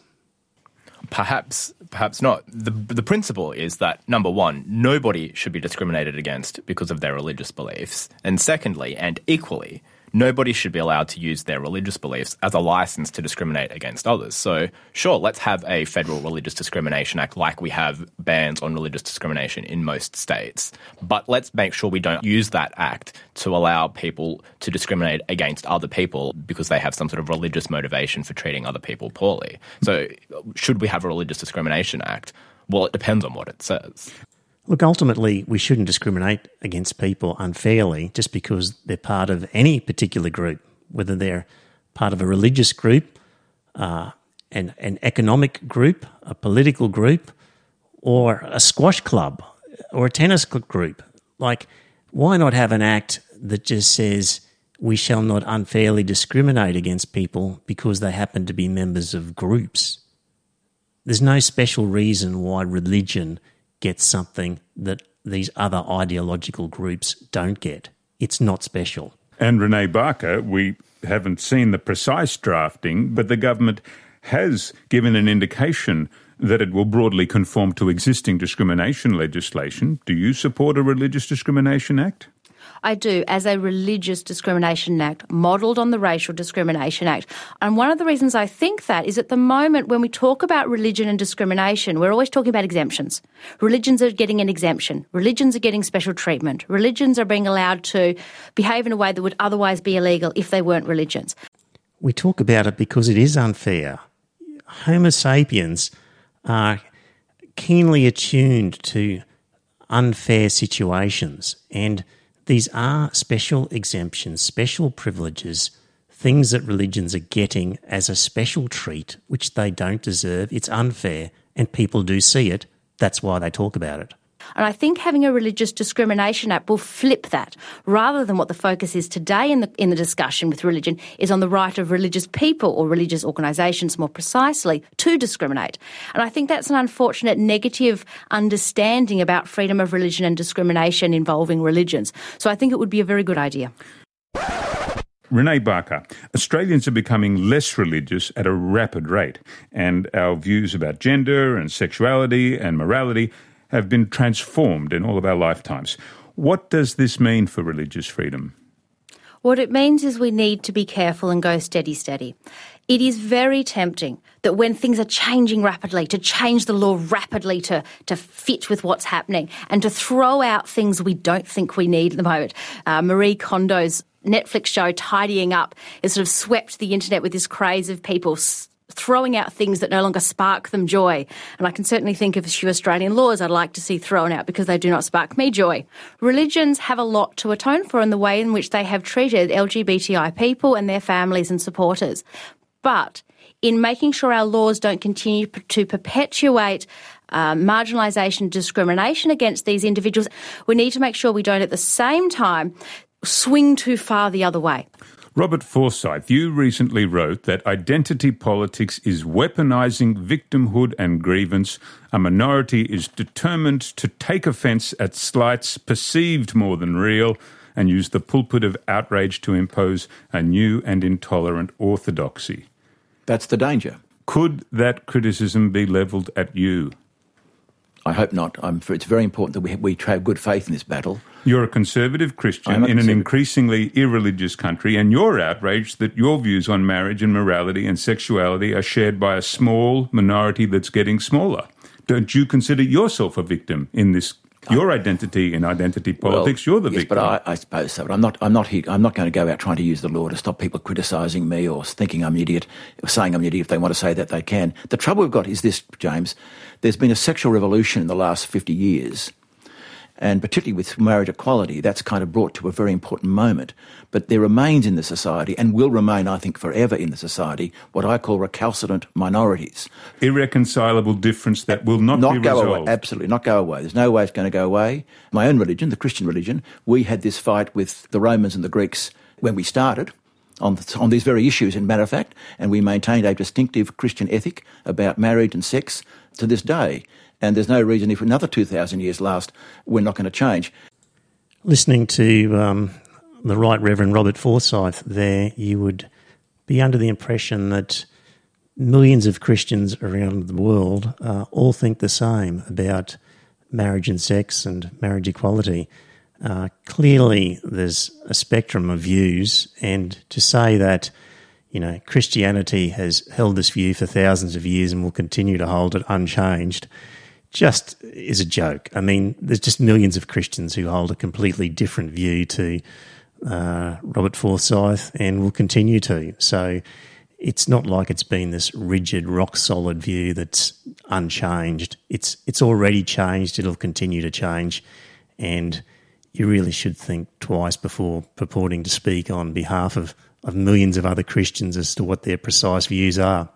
Perhaps, perhaps not. The, the principle is that number one, nobody should be discriminated against because of their religious beliefs. And secondly, and equally, nobody should be allowed to use their religious beliefs as a license to discriminate against others. So, sure, let's have a federal religious discrimination act like we have bans on religious discrimination in most states. But let's make sure we don't use that act to allow people to discriminate against other people because they have some sort of religious motivation for treating other people poorly. So, should we have a religious discrimination act? Well, it depends on what it says. Look, ultimately, we shouldn't discriminate against people unfairly just because they're part of any particular group, whether they're part of a religious group, uh, an, an economic group, a political group, or a squash club or a tennis group. Like, why not have an act that just says we shall not unfairly discriminate against people because they happen to be members of groups? There's no special reason why religion gets something that these other ideological groups don't get. It's not special. And Renae Barker, we haven't seen the precise drafting, but the government has given an indication that it will broadly conform to existing discrimination legislation. Do you support a Religious Discrimination Act? I do, as a Religious Discrimination Act, modelled on the Racial Discrimination Act. And one of the reasons I think that is at the moment when we talk about religion and discrimination, we're always talking about exemptions. Religions are getting an exemption. Religions are getting special treatment. Religions are being allowed to behave in a way that would otherwise be illegal if they weren't religions. We talk about it because it is unfair. Homo sapiens are keenly attuned to unfair situations and these are special exemptions, special privileges, things that religions are getting as a special treat, which they don't deserve. It's unfair, and people do see it. That's why they talk about it. And I think having a Religious Discrimination Act will flip that, rather than what the focus is today in the, in the discussion with religion, is on the right of religious people or religious organisations more precisely to discriminate. And I think that's an unfortunate negative understanding about freedom of religion and discrimination involving religions. So I think it would be a very good idea. Renae Barker, Australians are becoming less religious at a rapid rate, and our views about gender and sexuality and morality have been transformed in all of our lifetimes. What does this mean for religious freedom? What it means is we need to be careful and go steady, steady. It is very tempting that when things are changing rapidly, to change the law rapidly to, to fit with what's happening and to throw out things we don't think we need at the moment. Uh, Marie Kondo's Netflix show Tidying Up has sort of swept the internet with this craze of people throwing out things that no longer spark them joy. And I can certainly think of a few Australian laws I'd like to see thrown out because they do not spark me joy. Religions have a lot to atone for in the way in which they have treated LGBTI people and their families and supporters. But in making sure our laws don't continue to perpetuate uh, marginalisation, discrimination against these individuals, we need to make sure we don't at the same time swing too far the other way. Robert Forsyth, you recently wrote that identity politics is weaponising victimhood and grievance. A minority is determined to take offence at slights perceived more than real and use the pulpit of outrage to impose a new and intolerant orthodoxy. That's the danger. Could that criticism be levelled at you? I hope not. I'm, it's very important that we, we have good faith in this battle. You're a conservative Christian in an increasingly irreligious country, and you're outraged that your views on marriage and morality and sexuality are shared by a small minority that's getting smaller. Don't you consider yourself a victim in this? Your identity in identity politics, well, you're the yes, victim. But I, I suppose so. But I'm not. I'm not. Here, I'm not going to go out trying to use the law to stop people criticising me or thinking I'm an idiot, or saying I'm an idiot. If they want to say that, they can. The trouble we've got is this, James. There's been a sexual revolution in the last 50 years and particularly with marriage equality, that's kind of brought to a very important moment. But there remains in the society, and will remain, I think, forever in the society, what I call recalcitrant minorities. Irreconcilable difference that will not, not go resolved. Away. Absolutely, not go away. There's no way it's going to go away. My own religion, the Christian religion, we had this fight with the Romans and the Greeks when we started. On, on these very issues, in matter of fact, and we maintained a distinctive Christian ethic about marriage and sex to this day and there's no reason if another 2,000 years last, we're not going to change. Listening to um, the Right Reverend Robert Forsyth there, you would be under the impression that millions of Christians around the world uh, all think the same about marriage and sex and marriage equality. Uh, clearly, there's a spectrum of views, and to say that you know Christianity has held this view for thousands of years and will continue to hold it unchanged just is a joke. I mean, there's just millions of Christians who hold a completely different view to uh, Robert Forsyth and will continue to. So it's not like it's been this rigid, rock solid view that's unchanged. It's it's already changed. It'll continue to change, and you really should think twice before purporting to speak on behalf of, of millions of other Christians as to what their precise views are.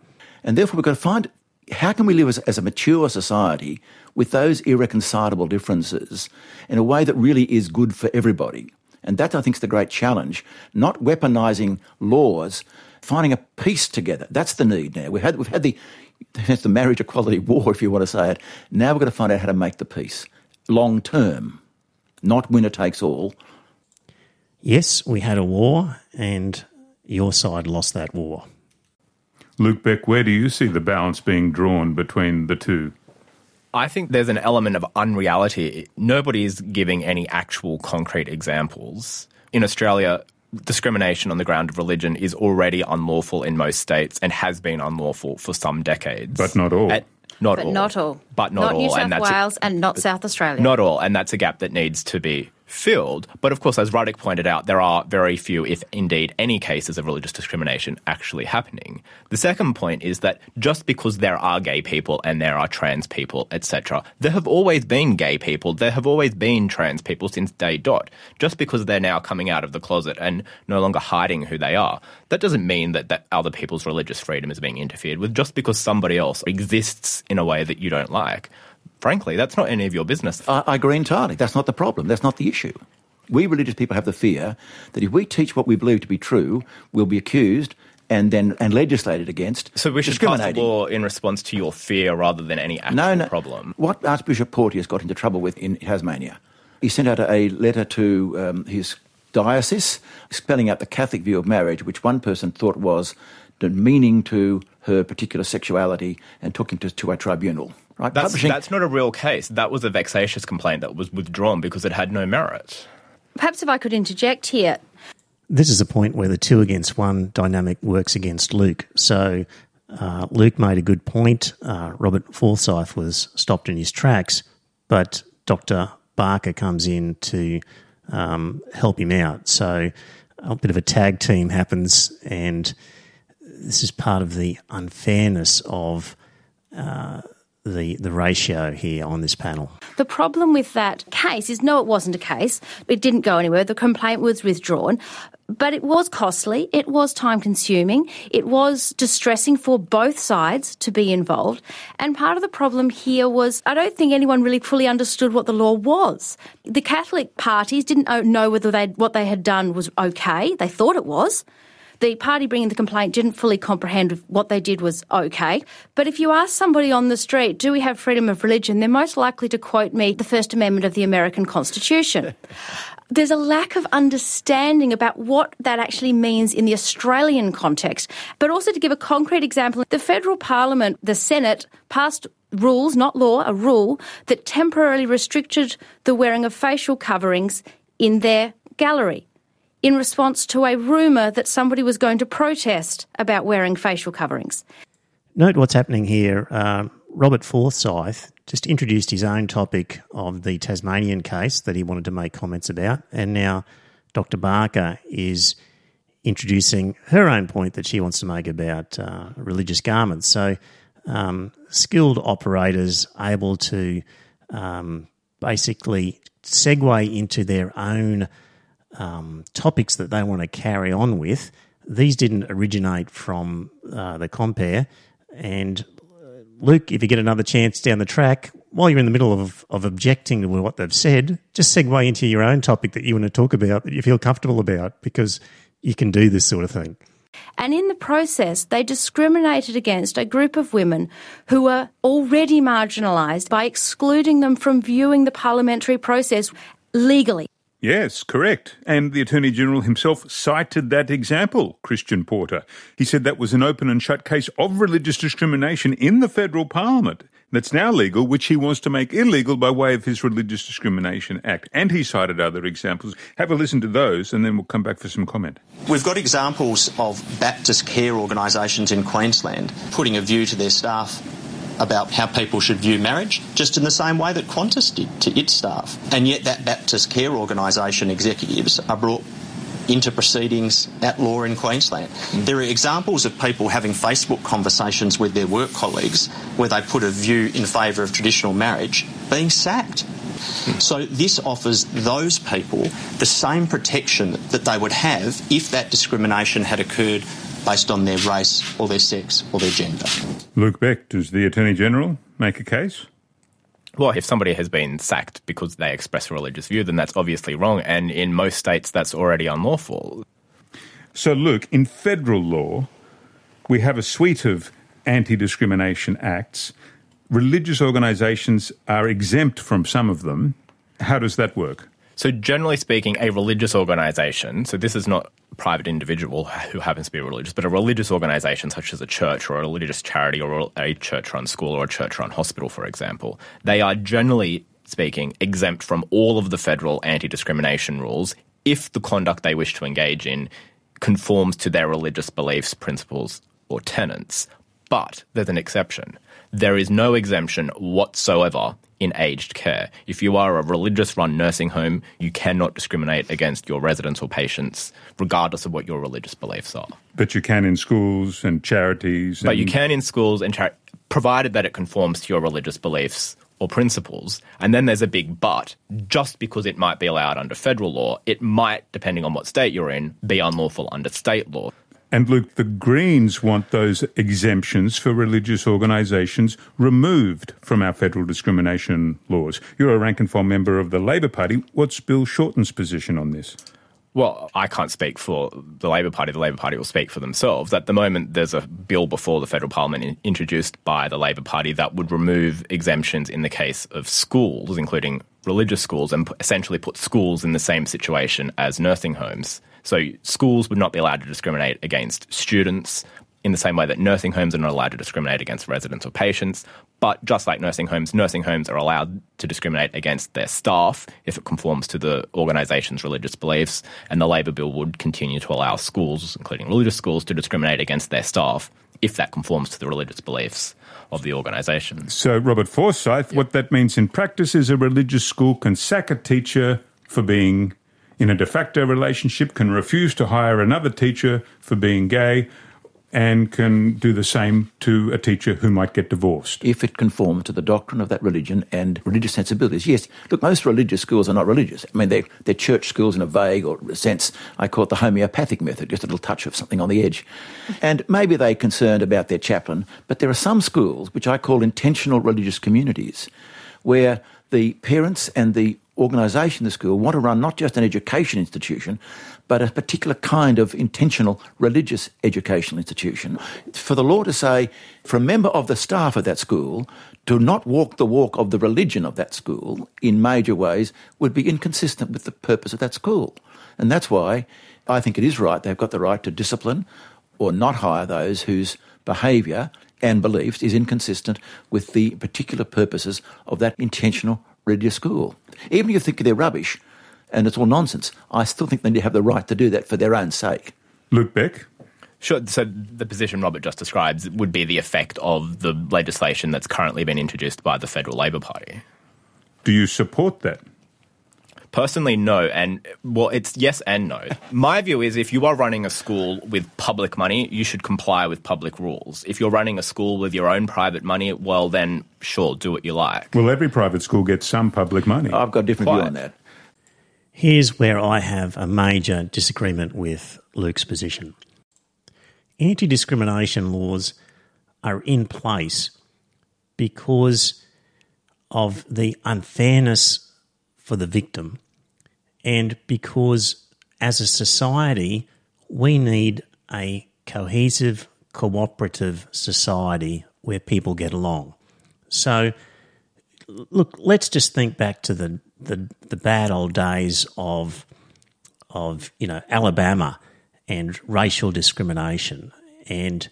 And therefore, we've got to find how can we live as, as, a mature society with those irreconcilable differences in a way that really is good for everybody? And that, I think, is the great challenge. Not weaponizing laws, finding a peace together. That's the need now. We've had, we've had the, the marriage equality war, if you want to say it. Now we've got to find out how to make the peace long term, not winner takes all. Yes, we had a war, and your side lost that war. Luke Beck, where do you see the balance being drawn between the two? I think there's an element of unreality. Nobody is giving any actual concrete examples. In Australia, discrimination on the ground of religion is already unlawful in most states and has been unlawful for some decades. But not all. At, not but all. not all. But not, not all. New South and that's Wales a, and not South Australia. Not all. And that's a gap that needs to be filled. But of course, as Ruddock pointed out, there are very few, if indeed any, cases of religious discrimination actually happening. The second point is that just because there are gay people and there are trans people, etc., there have always been gay people, there have always been trans people since day dot. Just because they're now coming out of the closet and no longer hiding who they are, that doesn't mean that, that other people's religious freedom is being interfered with. Just because somebody else exists in a way that you don't like Frankly, that's not any of your business. I, I agree entirely. That's not the problem. That's not the issue. We religious people have the fear that if we teach what we believe to be true, we'll be accused and then and legislated against. So we should pass a law in response to your fear rather than any actual no, no. problem. What Archbishop Porteous got into trouble with in Tasmania, he sent out a letter to um, his diocese spelling out the Catholic view of marriage, which one person thought was demeaning to her particular sexuality, and took him to, to a tribunal. Right? That's, that's not a real case. That was a vexatious complaint that was withdrawn because it had no merit. Perhaps if I could interject here. This is a point where the two against one dynamic works against Luke. So uh, Luke made a good point. Uh, Robert Forsyth was stopped in his tracks, but Dr. Barker comes in to um, help him out. So a bit of a tag team happens, and this is part of the unfairness of uh, the the ratio here on this panel. The problem with that case is no, it wasn't a case. It didn't go anywhere. The complaint was withdrawn. But it was costly, it was time consuming, it was distressing for both sides to be involved. And part of the problem here was I don't think anyone really fully understood what the law was. The Catholic parties didn't know whether they what they had done was okay. They thought it was the party bringing the complaint didn't fully comprehend what they did was okay. But if you ask somebody on the street, do we have freedom of religion, they're most likely to quote me the First Amendment of the American Constitution. There's a lack of understanding about what that actually means in the Australian context. But also to give a concrete example, the federal parliament, the Senate, passed rules, not law, a rule that temporarily restricted the wearing of facial coverings in their gallery in response to a rumour that somebody was going to protest about wearing facial coverings. Note what's happening here. Uh, Robert Forsyth just introduced his own topic of the Tasmanian case that he wanted to make comments about, and now Dr. Barker is introducing her own point that she wants to make about uh, religious garments. So, um, skilled operators able to um, basically segue into their own um, topics that they want to carry on with. These didn't originate from uh, the compare. And uh, Luke, if you get another chance down the track, while you're in the middle of, of objecting to what they've said, just segue into your own topic that you want to talk about that you feel comfortable about because you can do this sort of thing. And in the process, they discriminated against a group of women who were already marginalised by excluding them from viewing the parliamentary process legally. Yes, correct. And the Attorney General himself cited that example, Christian Porter. He said that was an open and shut case of religious discrimination in the federal parliament that's now legal, which he wants to make illegal by way of his Religious Discrimination Act. And he cited other examples. Have a listen to those, and then we'll come back for some comment. We've got examples of Baptist care organisations in Queensland putting a view to their staff about how people should view marriage, just in the same way that Qantas did to its staff. And yet, that Baptist Care Organisation executives are brought into proceedings at law in Queensland. Mm. There are examples of people having Facebook conversations with their work colleagues where they put a view in favour of traditional marriage being sacked. Mm. So this offers those people the same protection that they would have if that discrimination had occurred based on their race or their sex or their gender. Luke Beck, does the Attorney General make a case? Well, if somebody has been sacked because they express a religious view, then that's obviously wrong. And in most states, that's already unlawful. So, Luke, in federal law, we have a suite of anti discrimination acts. Religious organisations are exempt from some of them. How does that work? So, generally speaking, a religious organisation, so this is not a private individual who happens to be religious, but a religious organisation such as a church or a religious charity or a church run school or a church run hospital, for example, they are generally speaking exempt from all of the federal anti discrimination rules if the conduct they wish to engage in conforms to their religious beliefs, principles, or tenets. But there's an exception. There is no exemption whatsoever in aged care. If you are a religious run nursing home, you cannot discriminate against your residents or patients, regardless of what your religious beliefs are. But you can in schools and charities. And... But you can in schools and charities, provided that it conforms to your religious beliefs or principles. And then there's a big but. Just because it might be allowed under federal law, it might, depending on what state you're in, be unlawful under state law. And Luke, the Greens want those exemptions for religious organisations removed from our federal discrimination laws. You're a rank and file member of the Labor Party. What's Bill Shorten's position on this? Well, I can't speak for the Labor Party. The Labor Party will speak for themselves. At the moment, there's a bill before the federal parliament in, introduced by the Labor Party that would remove exemptions in the case of schools, including religious schools, and essentially put schools in the same situation as nursing homes. So schools would not be allowed to discriminate against students in the same way that nursing homes are not allowed to discriminate against residents or patients. But just like nursing homes, nursing homes are allowed to discriminate against their staff if it conforms to the organisation's religious beliefs. And the Labor Bill would continue to allow schools, including religious schools, to discriminate against their staff if that conforms to the religious beliefs of the organisation. So, Robert Forsyth, yep. what that means in practice is a religious school can sack a teacher for being in a de facto relationship, can refuse to hire another teacher for being gay, and can do the same to a teacher who might get divorced. If it conforms to the doctrine of that religion and religious sensibilities. Yes, look, most religious schools are not religious. I mean, they're, they're church schools in a vague or sense. I call it the homeopathic method, just a little touch of something on the edge. And maybe they're concerned about their chaplain, but there are some schools which I call intentional religious communities where the parents and the organisation the school want to run not just an education institution, but a particular kind of intentional religious educational institution. For the law to say, for a member of the staff of that school to not walk the walk of the religion of that school in major ways would be inconsistent with the purpose of that school. And that's why I think it is right. They've got the right to discipline or not hire those whose behaviour and beliefs is inconsistent with the particular purposes of that intentional religious school. Even if you think they're rubbish, and it's all nonsense. I still think they have the right to do that for their own sake. Luke Beck. Sure. So the position Robert just describes would be the effect of the legislation that's currently been introduced by the federal Labor Party. Do you support that? Personally, no. And well, it's yes and no. My view is if you are running a school with public money, you should comply with public rules. If you're running a school with your own private money, well, then sure, do what you like. Well, every private school gets some public money. I've got a different Quite. view on that. Here's where I have a major disagreement with Luke's position. Anti discrimination laws are in place because of the unfairness for the victim and because as a society we need a cohesive, cooperative society where people get along. So, look, let's just think back to the the the bad old days of of you know Alabama and racial discrimination and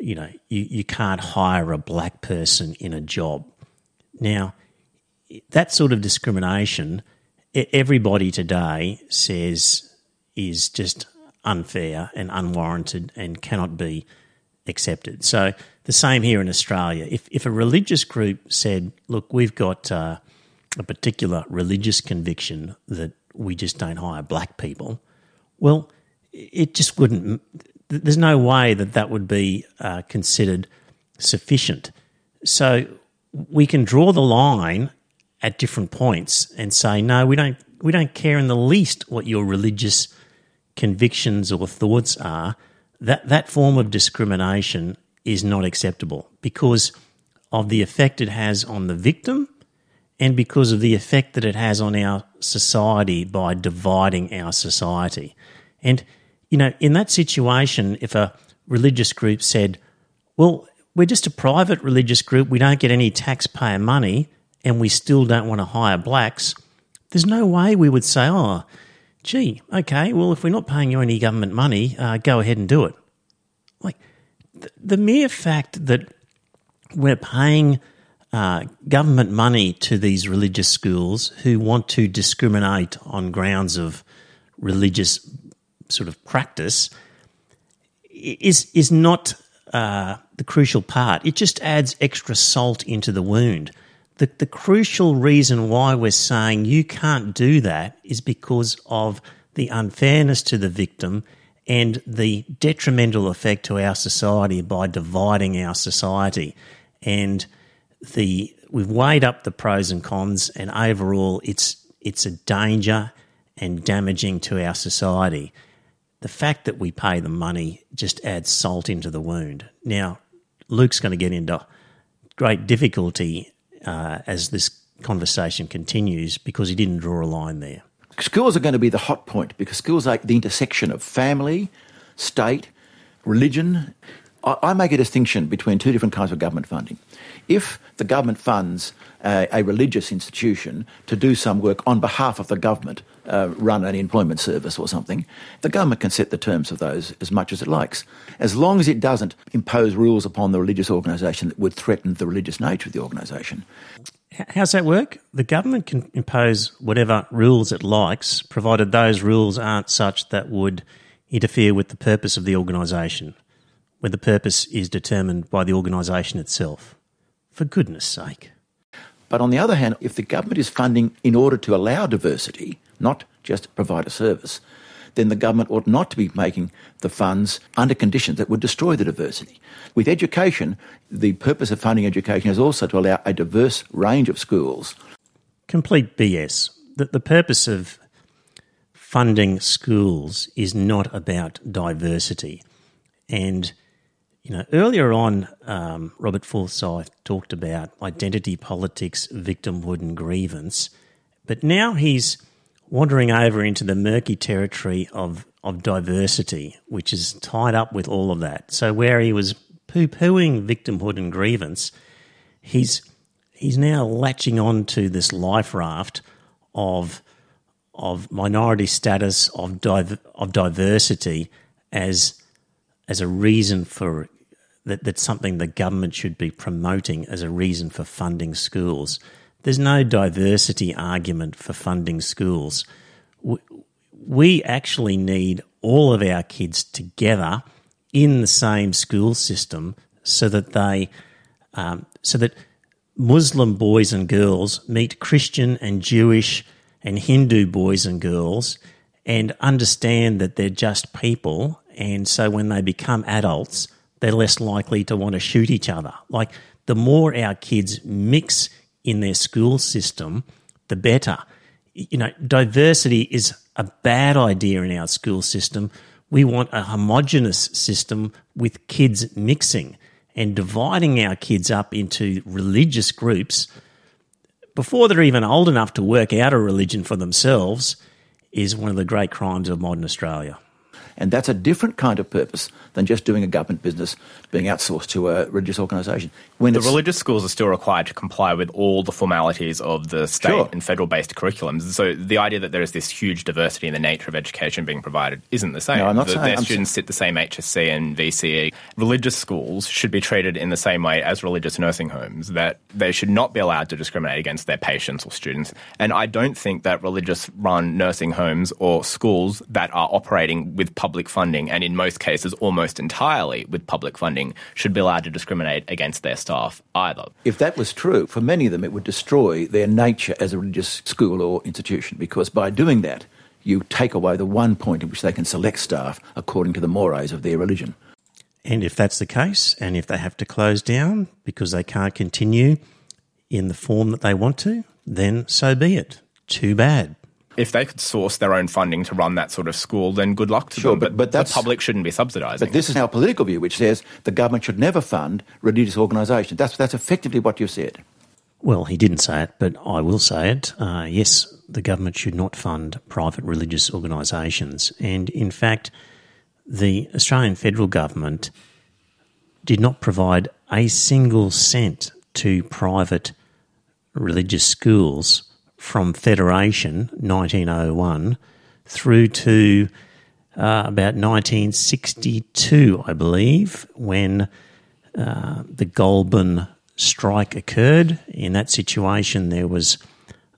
you know you, you can't hire a black person in a job now that sort of discrimination everybody today says is just unfair and unwarranted and cannot be accepted so the same here in Australia if if a religious group said look we've got uh, a particular religious conviction that we just don't hire black people, well, it just wouldn't. There's no way that that would be uh, considered sufficient. So we can draw the line at different points and say, no, we don't. We don't care in the least what your religious convictions or thoughts are. That that form of discrimination is not acceptable because of the effect it has on the victim and because of the effect that it has on our society by dividing our society. And, you know, in that situation, if a religious group said, well, we're just a private religious group, we don't get any taxpayer money, and we still don't want to hire blacks, there's no way we would say, oh, gee, okay, well, if we're not paying you any government money, uh, go ahead and do it. Like, the, the mere fact that we're paying uh, government money to these religious schools who want to discriminate on grounds of religious sort of practice is is not uh, the crucial part. It just adds extra salt into the wound. The, the crucial reason why we're saying you can't do that is because of the unfairness to the victim and the detrimental effect to our society by dividing our society. And the we've weighed up the pros and cons, and overall, it's it's a danger and damaging to our society. the fact that we pay the money just adds salt into the wound. Now, Luke's going to get into great difficulty uh, as this conversation continues because he didn't draw a line there. Schools are going to be the hot point because schools are the intersection of family, state, religion. I, make a distinction between two different kinds of government funding. If the government funds uh, a religious institution to do some work on behalf of the government, uh, run an employment service or something, the government can set the terms of those as much as it likes, as long as it doesn't impose rules upon the religious organisation that would threaten the religious nature of the organisation. How's that work? The government can impose whatever rules it likes, provided those rules aren't such that would interfere with the purpose of the organisation, where the purpose is determined by the organisation itself. For goodness sake. But on the other hand, if the government is funding in order to allow diversity, not just provide a service, then the government ought not to be making the funds under conditions that would destroy the diversity. With education, the purpose of funding education is also to allow a diverse range of schools. Complete BS. The, the purpose of funding schools is not about diversity. And, you know, earlier on, um, Robert Forsyth talked about identity politics, victimhood, and grievance. But now he's wandering over into the murky territory of, of diversity, which is tied up with all of that. So, where he was poo pooing victimhood and grievance, he's, he's now latching on to this life raft of, of minority status, of, div- of diversity as, as a reason for that, that's something the government should be promoting as a reason for funding schools. There's no diversity argument for funding schools. We actually need all of our kids together in the same school system so that they, um, so that Muslim boys and girls meet Christian and Jewish and Hindu boys and girls and understand that they're just people. And so when they become adults, they're less likely to want to shoot each other. Like the more our kids mix in their school system, the better. You know, diversity is a bad idea in our school system. We want a homogenous system with kids mixing and dividing our kids up into religious groups before they're even old enough to work out a religion for themselves is one of the great crimes of modern Australia. And that's a different kind of purpose than just doing a government business being outsourced to a religious organisation. When the religious schools are still required to comply with all the formalities of the state sure. and federal based curriculums. So the idea that there is this huge diversity in the nature of education being provided isn't the same. No, I'm not the, saying, their I'm students sit the same HSC and VCE. Religious schools should be treated in the same way as religious nursing homes, that they should not be allowed to discriminate against their patients or students. And I don't think that religious run nursing homes or schools that are operating with public funding, and in most cases almost entirely with public funding, should be allowed to discriminate against their staff either. If that was true, for many of them it would destroy their nature as a religious school or institution, because by doing that, you take away the one point in which they can select staff according to the mores of their religion. And if that's the case, and if they have to close down because they can't continue in the form that they want to, then so be it. Too bad if they could source their own funding to run that sort of school, then good luck to sure, them. But, but the public shouldn't be subsidising. But this is our political view, which says the government should never fund religious organisations. That's, that's effectively what you said. Well, he didn't say it, but I will say it. Uh, yes, the government should not fund private religious organisations. And in fact, the Australian federal government did not provide a single cent to private religious schools from Federation 1901 through to uh, about 1962, I believe, when uh, the Goulburn strike occurred. In that situation, there was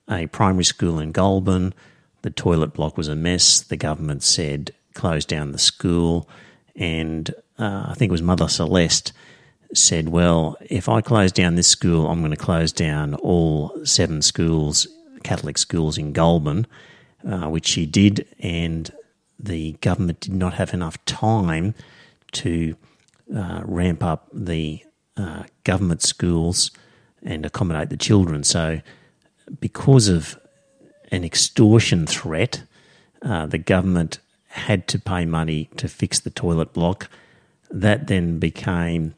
a primary school in Goulburn. The toilet block was a mess. The government said close down the school, and uh, I think it was Mother Celeste said, "Well, if I close down this school, I'm going to close down all seven schools Catholic schools in Goulburn, uh, which she did, and the government did not have enough time to uh, ramp up the uh, government schools and accommodate the children. So, because of an extortion threat, uh, the government had to pay money to fix the toilet block. That then became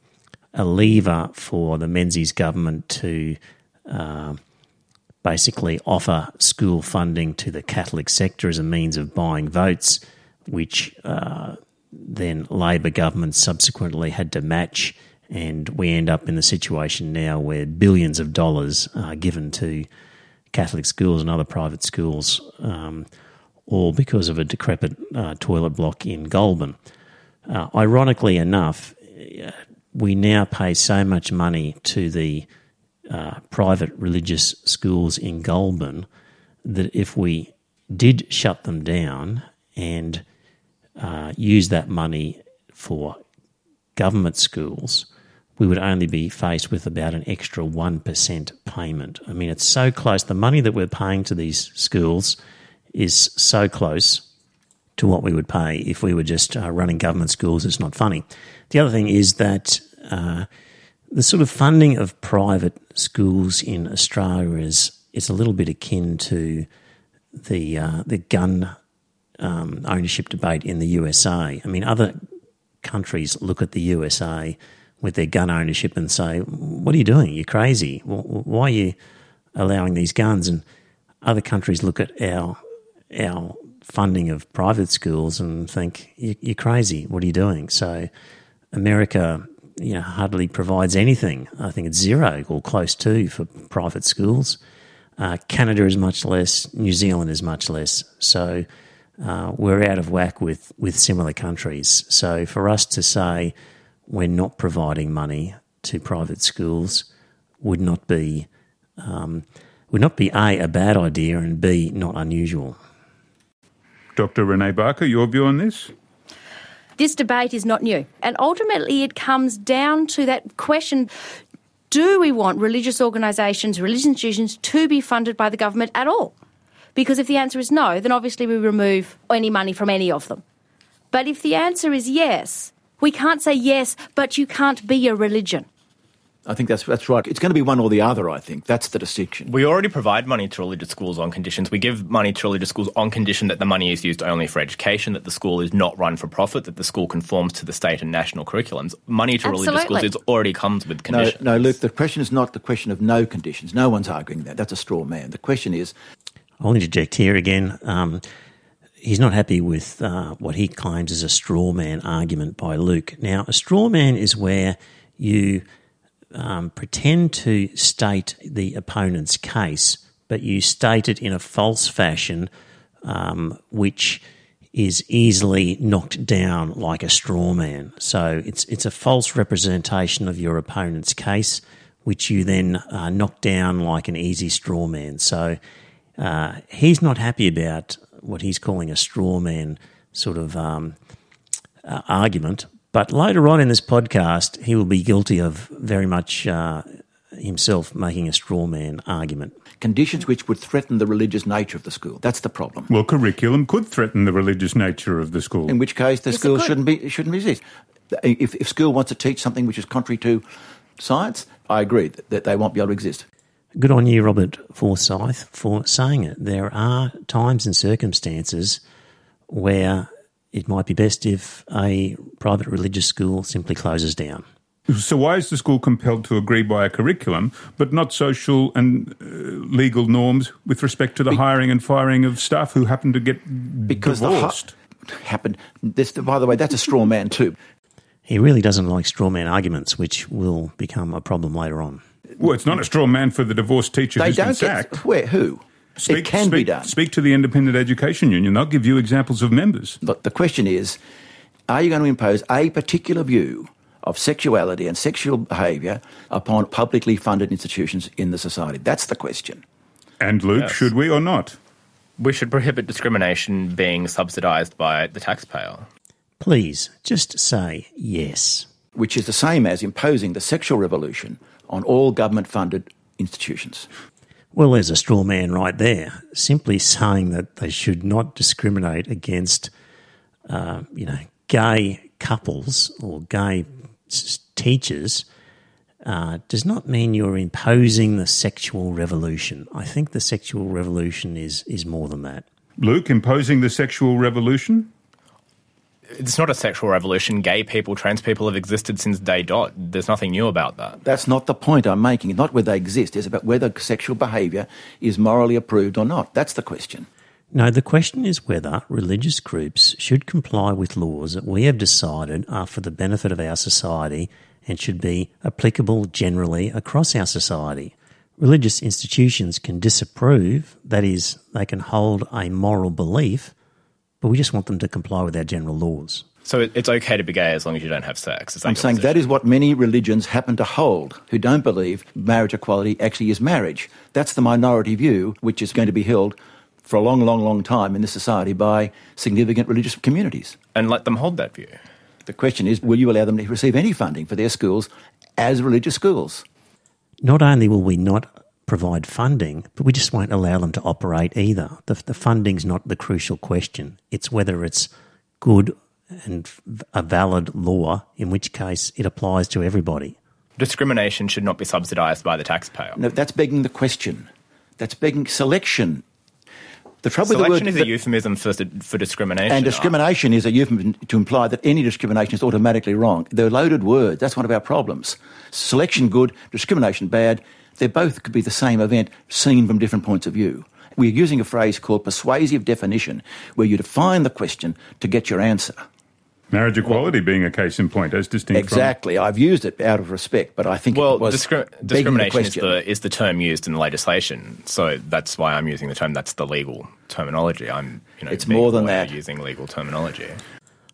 a lever for the Menzies government to uh, basically offer school funding to the Catholic sector as a means of buying votes, which uh, then Labor governments subsequently had to match. And we end up in the situation now where billions of dollars are given to Catholic schools and other private schools, um, all because of a decrepit uh, toilet block in Goulburn. Uh, ironically enough, uh, we now pay so much money to the uh, private religious schools in Goulburn that if we did shut them down and uh, use that money for government schools, we would only be faced with about an extra 1% payment. I mean, it's so close. The money that we're paying to these schools is so close to what we would pay if we were just uh, running government schools. It's not funny. The other thing is that uh, the sort of funding of private schools in Australia is is a little bit akin to the uh, the gun um, ownership debate in the USA. I mean, other countries look at the USA with their gun ownership and say, "What are you doing? You're crazy. Why are you allowing these guns?" And other countries look at our our funding of private schools and think, "You're crazy. What are you doing?" So, America, you know, hardly provides anything. I think it's zero or close to for private schools. Uh, Canada is much less. New Zealand is much less. So. Uh, we're out of whack with, with similar countries. So for us to say we're not providing money to private schools would not be um, would not be a a bad idea and b not unusual. Dr. Renae Barker, your view on this? This debate is not new, and ultimately it comes down to that question. Do we want religious organisations, religious institutions to be funded by the government at all? Because if the answer is no, then obviously we remove any money from any of them. But if the answer is yes, we can't say yes, but you can't be a religion. I think that's that's right. It's going to be one or the other. I think that's the distinction. We already provide money to religious schools on conditions. We give money to religious schools on condition that the money is used only for education, that the school is not run for profit, that the school conforms to the state and national curriculums. Money to Absolutely. religious schools is already comes with conditions. No, no, Luke. The question is not the question of no conditions. No one's arguing that. That's a straw man. The question is. I'll interject here again. Um, he's not happy with uh, what he claims is a straw man argument by Luke. Now, a straw man is where you um, pretend to state the opponent's case, but you state it in a false fashion, um, which is easily knocked down like a straw man. So it's it's a false representation of your opponent's case, which you then uh, knock down like an easy straw man. So uh, he's not happy about what he's calling a straw man sort of um, uh, argument. But later on in this podcast, he will be guilty of very much uh, himself making a straw man argument. Conditions which would threaten the religious nature of the school. That's the problem. Well, curriculum could threaten the religious nature of the school. In which case, the Yes, school shouldn't be shouldn't exist. If, if school wants to teach something which is contrary to science, I agree that, that they won't be able to exist. Good on you, Robert Forsyth, for saying it. There are times and circumstances where it might be best if a private religious school simply closes down. So why is the school compelled to agree by a curriculum, but not social and uh, legal norms with respect to the hiring and firing of staff who happen to get Because the divorced? hu- happened. This, by the way, that's a straw man too. He really doesn't like straw man arguments, which will become a problem later on. well, it's not a straw man for the divorced teacher They who's don't sacked. get where who. It can speak, be done. Speak to the Independent Education Union. They'll give you examples of members. But the question is, are you going to impose a particular view of sexuality and sexual behaviour upon publicly funded institutions in the society? That's the question. And Luke, Yes. should we or not? We should prohibit discrimination being subsidised by the taxpayer. Please just say yes. Which is the same as imposing the sexual revolution on all government funded institutions. Well, there's a straw man right there, simply saying that they should not discriminate against, uh, you know, gay couples or gay s- teachers. Uh, does not mean you're imposing the sexual revolution. I think the sexual revolution is is more than that. Luke, imposing the sexual revolution? It's not a sexual revolution. Gay people, trans people have existed since day dot. There's nothing new about that. That's not the point I'm making. It's not whether they exist, it's about whether sexual behaviour is morally approved or not. That's the question. No, the question is whether religious groups should comply with laws that we have decided are for the benefit of our society and should be applicable generally across our society. Religious institutions can disapprove, that is, they can hold a moral belief, but we just want them to comply with our general laws. So it's okay to be gay as long as you don't have sex. I'm saying that position? is what many religions happen to hold who don't believe marriage equality actually is marriage. That's the minority view, which is going to be held for a long, long, long time in this society by significant religious communities. and let them hold that view. The question is will you allow them to receive any funding for their schools as religious schools? Not only will we not provide funding, but we just won't allow them to operate either. The, the funding's not the crucial question. It's whether it's good and a valid law, in which case it applies to everybody. Discrimination should not be subsidised by the taxpayer. No, that's begging the question. That's begging selection. The trouble Selection with the word, is word a euphemism for, for discrimination. and discrimination is a euphemism to imply that any discrimination is automatically wrong. They're loaded words. That's one of our problems. Selection good, discrimination bad. They both could be the same event seen from different points of view. We're using a phrase called persuasive definition, where you define the question to get your answer. Marriage equality being a case in point, as distinct Exactly. I've used it out of respect, but I think Well, it was discri- begging the discrimination is question. the is the term used in the legislation, so that's why I'm using the term. That's the legal terminology. I'm, you know, It's more than lawyer that. Using legal terminology.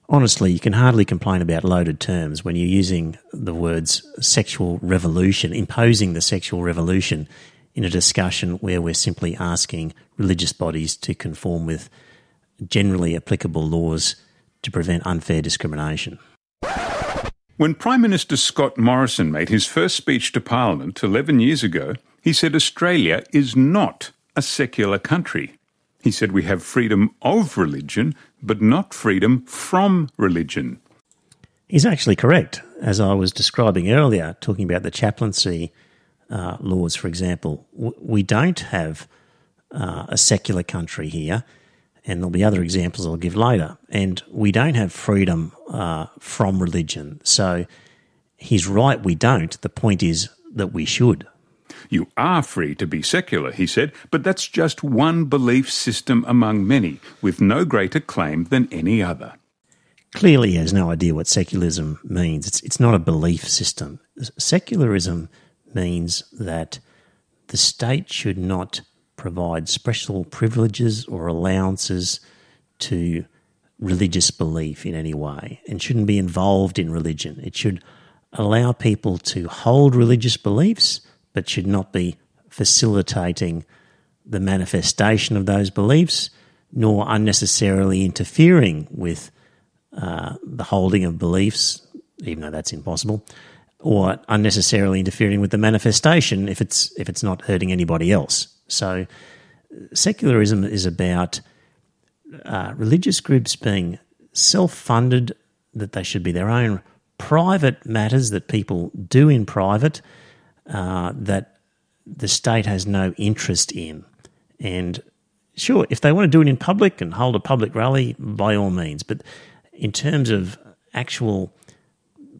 Honestly, you can hardly complain about loaded terms when you're using the words sexual revolution, imposing the sexual revolution in a discussion where we're simply asking religious bodies to conform with generally applicable laws to prevent unfair discrimination. When Prime Minister Scott Morrison made his first speech to Parliament 11 years ago, he said Australia is not a secular country. He said we have freedom of religion, but not freedom from religion. He's actually correct. As I was describing earlier, talking about the chaplaincy uh, laws, for example, we don't have uh, a secular country here, and there'll be other examples I'll give later. And we don't have freedom uh, from religion. So he's right, we don't. The point is that we should. You are free to be secular, he said, but that's just one belief system among many, with no greater claim than any other. clearly he has no idea what secularism means. It's, it's not a belief system. Secularism means that the state should not provide special privileges or allowances to religious belief in any way and shouldn't be involved in religion. It should allow people to hold religious beliefs but should not be facilitating the manifestation of those beliefs nor unnecessarily interfering with uh, the holding of beliefs, even though that's impossible, or unnecessarily interfering with the manifestation if it's if it's not hurting anybody else. So, secularism is about uh, religious groups being self-funded, that they should be their own private matters that people do in private, uh, that the state has no interest in, and sure, if they want to do it in public and hold a public rally, by all means. But in terms of actual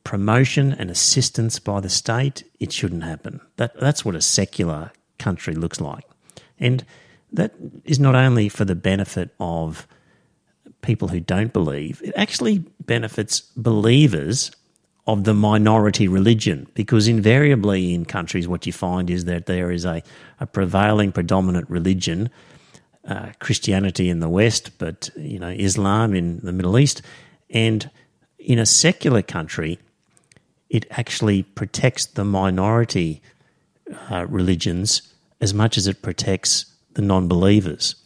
promotion and assistance by the state, it shouldn't happen. That that's what a secular country looks like, and that is not only for the benefit of people who don't believe. It actually benefits believers of the minority religion because invariably in countries what you find is that there is a, a prevailing predominant religion uh, Christianity in the West, but you know Islam in the Middle East, and in a secular country, it actually protects the minority uh, religions as much as it protects the non-believers.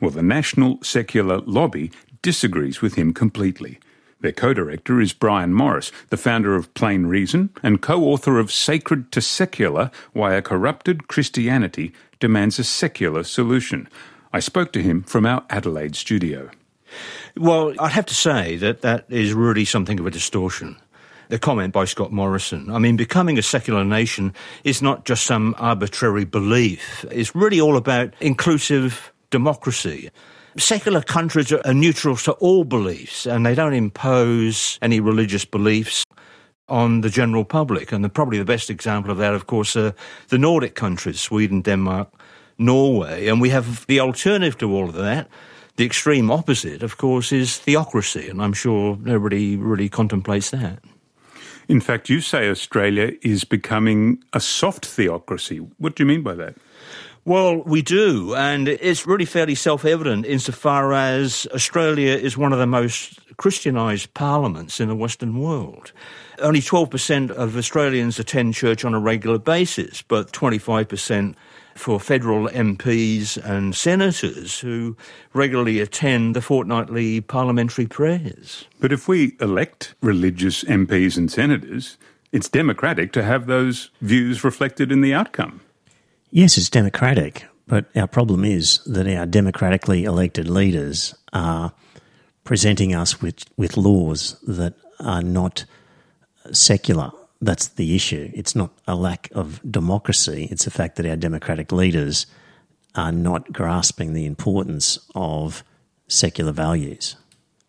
Well, the National Secular Lobby disagrees with him completely. Their co director is Brian Morris, the founder of Plain Reason and co author of Sacred to Secular Why a Corrupted Christianity Demands a Secular Solution. I spoke to him from our Adelaide studio. Well, I'd have to say that that is really something of a distortion. The comment by Scott Morrison. I mean, becoming a secular nation is not just some arbitrary belief. It's really all about inclusive democracy. Secular countries are neutral to all beliefs and they don't impose any religious beliefs on the general public. And the, probably the best example of that, of course, are the Nordic countries, Sweden, Denmark, Norway. And we have the alternative to all of that. The extreme opposite, of course, is theocracy. And I'm sure nobody really contemplates that. In fact, you say Australia is becoming a soft theocracy. What do you mean by that? Well, we do, and it's really fairly self evident insofar as Australia is one of the most Christianised parliaments in the Western world. Only 12% of Australians attend church on a regular basis, but 25% for federal MPs and senators who regularly attend the fortnightly parliamentary prayers. But if we elect religious MPs and senators, it's democratic to have those views reflected in the outcome. Yes, it's democratic, but our problem is that our democratically elected leaders are presenting us with, with laws that are not secular. That's the issue. It's not a lack of democracy, it's the fact that our democratic leaders are not grasping the importance of secular values.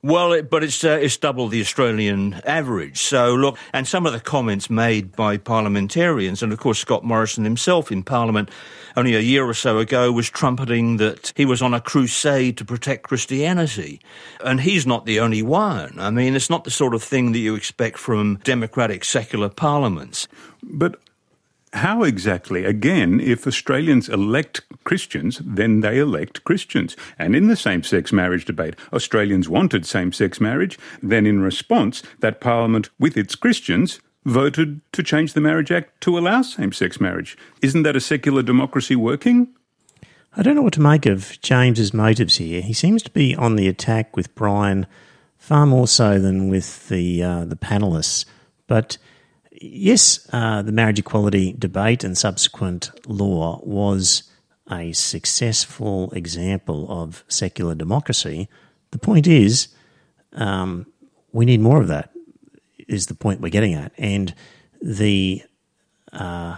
Well, it, but it's uh, it's double the Australian average. So look, and some of the comments made by parliamentarians, and of course Scott Morrison himself in Parliament only a year or so ago was trumpeting that he was on a crusade to protect Christianity, and he's not the only one. I mean, it's not the sort of thing that you expect from democratic secular parliaments. But how exactly? Again, if Australians elect Christians, then they elect Christians. And in the same sex marriage debate, Australians wanted same sex marriage. Then, in response, that parliament, with its Christians, voted to change the Marriage Act to allow same sex marriage. Isn't that a secular democracy working? I don't know what to make of James's motives here. He seems to be on the attack with Brian far more so than with the uh, the panelists. But yes, uh, the marriage equality debate and subsequent law was a successful example of secular democracy. The point is, um, we need more of that, is the point we're getting at. And the uh,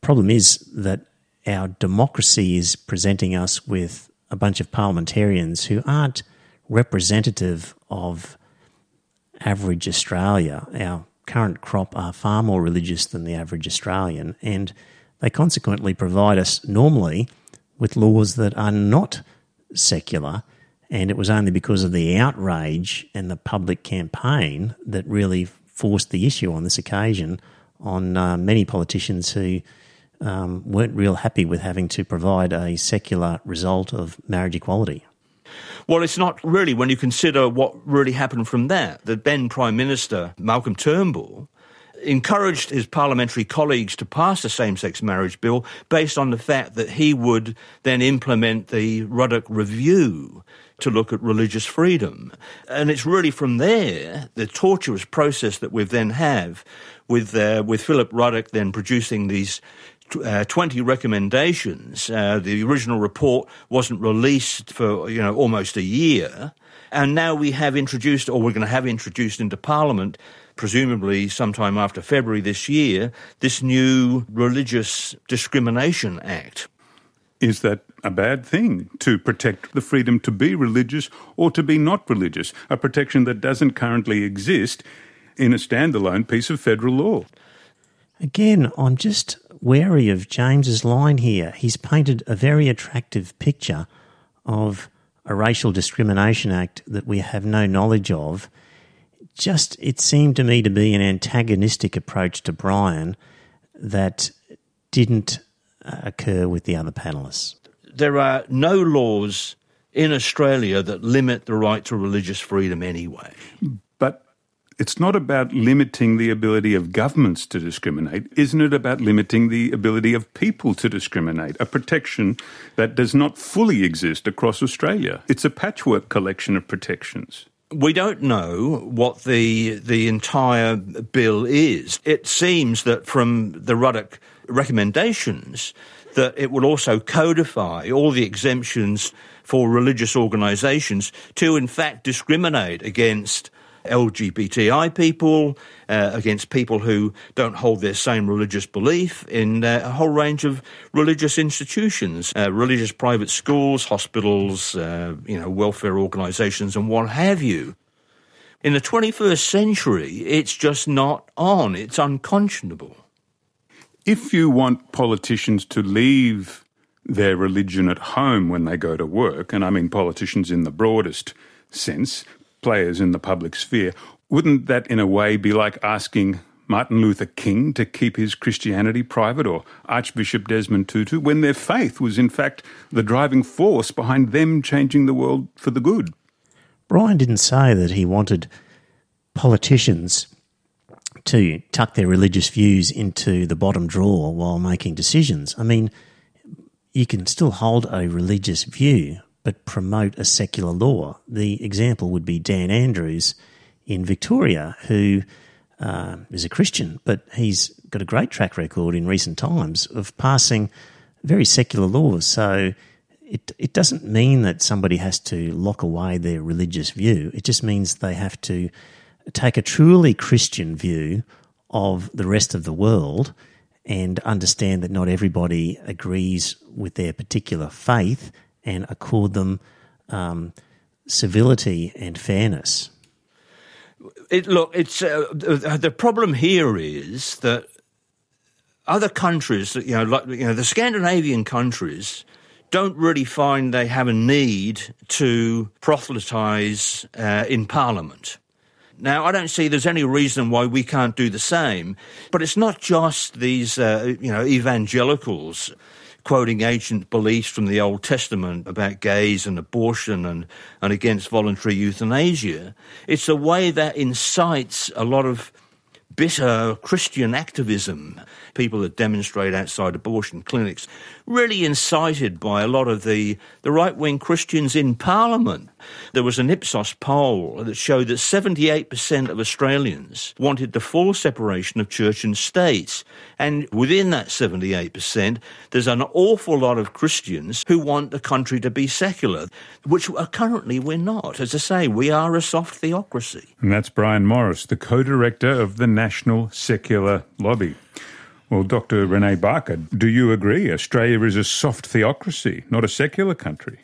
problem is that our democracy is presenting us with a bunch of parliamentarians who aren't representative of average Australia, our current crop are far more religious than the average Australian, and they consequently provide us normally with laws that are not secular. And it was only because of the outrage and the public campaign that really forced the issue on this occasion on uh, many politicians who um, weren't real happy with having to provide a secular result of marriage equality. Well, it's not really when you consider what really happened from that. The then Prime Minister, Malcolm Turnbull, encouraged his parliamentary colleagues to pass the same sex marriage bill based on the fact that he would then implement the Ruddock Review to look at religious freedom. And it's really from there, the tortuous process that we've then have with, uh, with Philip Ruddock then producing these uh, 20 recommendations. Uh, the original report wasn't released for, you know, almost a year. And now we have introduced, or we're going to have introduced into Parliament, presumably sometime after February this year, this new Religious Discrimination Act. Is that a bad thing to protect the freedom to be religious or to be not religious? A protection that doesn't currently exist in a standalone piece of federal law. Again, I'm just wary of James's line here. He's painted a very attractive picture of a racial discrimination act that we have no knowledge of. Just, it seemed to me to be an antagonistic approach to Brian that didn't uh, occur with the other panelists. There are no laws in Australia that limit the right to religious freedom anyway. But it's not about limiting the ability of governments to discriminate. Isn't it about limiting the ability of people to discriminate? A protection that does not fully exist across Australia. It's a patchwork collection of protections. We don't know what the the entire bill is. It seems that from the Ruddock recommendations that it will also codify all the exemptions for religious organisations to in fact discriminate against LGBTI people, uh, against people who don't hold their same religious belief in uh, a whole range of religious institutions, uh, religious private schools, hospitals, uh, you know, welfare organisations, and what have you. In the 21st century, it's just not on. It's unconscionable. If you want politicians to leave their religion at home when they go to work, and I mean politicians in the broadest sense, players in the public sphere, wouldn't that in a way be like asking Martin Luther King to keep his Christianity private or Archbishop Desmond Tutu when their faith was in fact the driving force behind them changing the world for the good? Brian didn't say that he wanted politicians to tuck their religious views into the bottom drawer while making decisions. I mean, you can still hold a religious view but promote a secular law. The example would be Dan Andrews in Victoria, who uh, is a Christian, but he's got a great track record in recent times of passing very secular laws. So it it doesn't mean that somebody has to lock away their religious view. It just means they have to take a truly Christian view of the rest of the world and understand that not everybody agrees with their particular faith and accord them um, civility and fairness. It, look, it's uh, the problem here is that other countries, you know, like you know, the Scandinavian countries, don't really find they have a need to proselytise uh, in Parliament. Now, I don't see there's any reason why we can't do the same, but it's not just these, uh, you know, evangelicals quoting ancient beliefs from the Old Testament about gays and abortion and, and against voluntary euthanasia. It's a way that incites a lot of bitter Christian activism, people that demonstrate outside abortion clinics, really incited by a lot of the, the right wing Christians in Parliament. There was an Ipsos poll that showed that 78% of Australians wanted the full separation of church and state. And within that 78%, there's an awful lot of Christians who want the country to be secular, which currently we're not. As I say, we are a soft theocracy. And that's Brian Morris, the co director of the National Secular Lobby. Well, Dr. Renae Barker, do you agree Australia is a soft theocracy, not a secular country?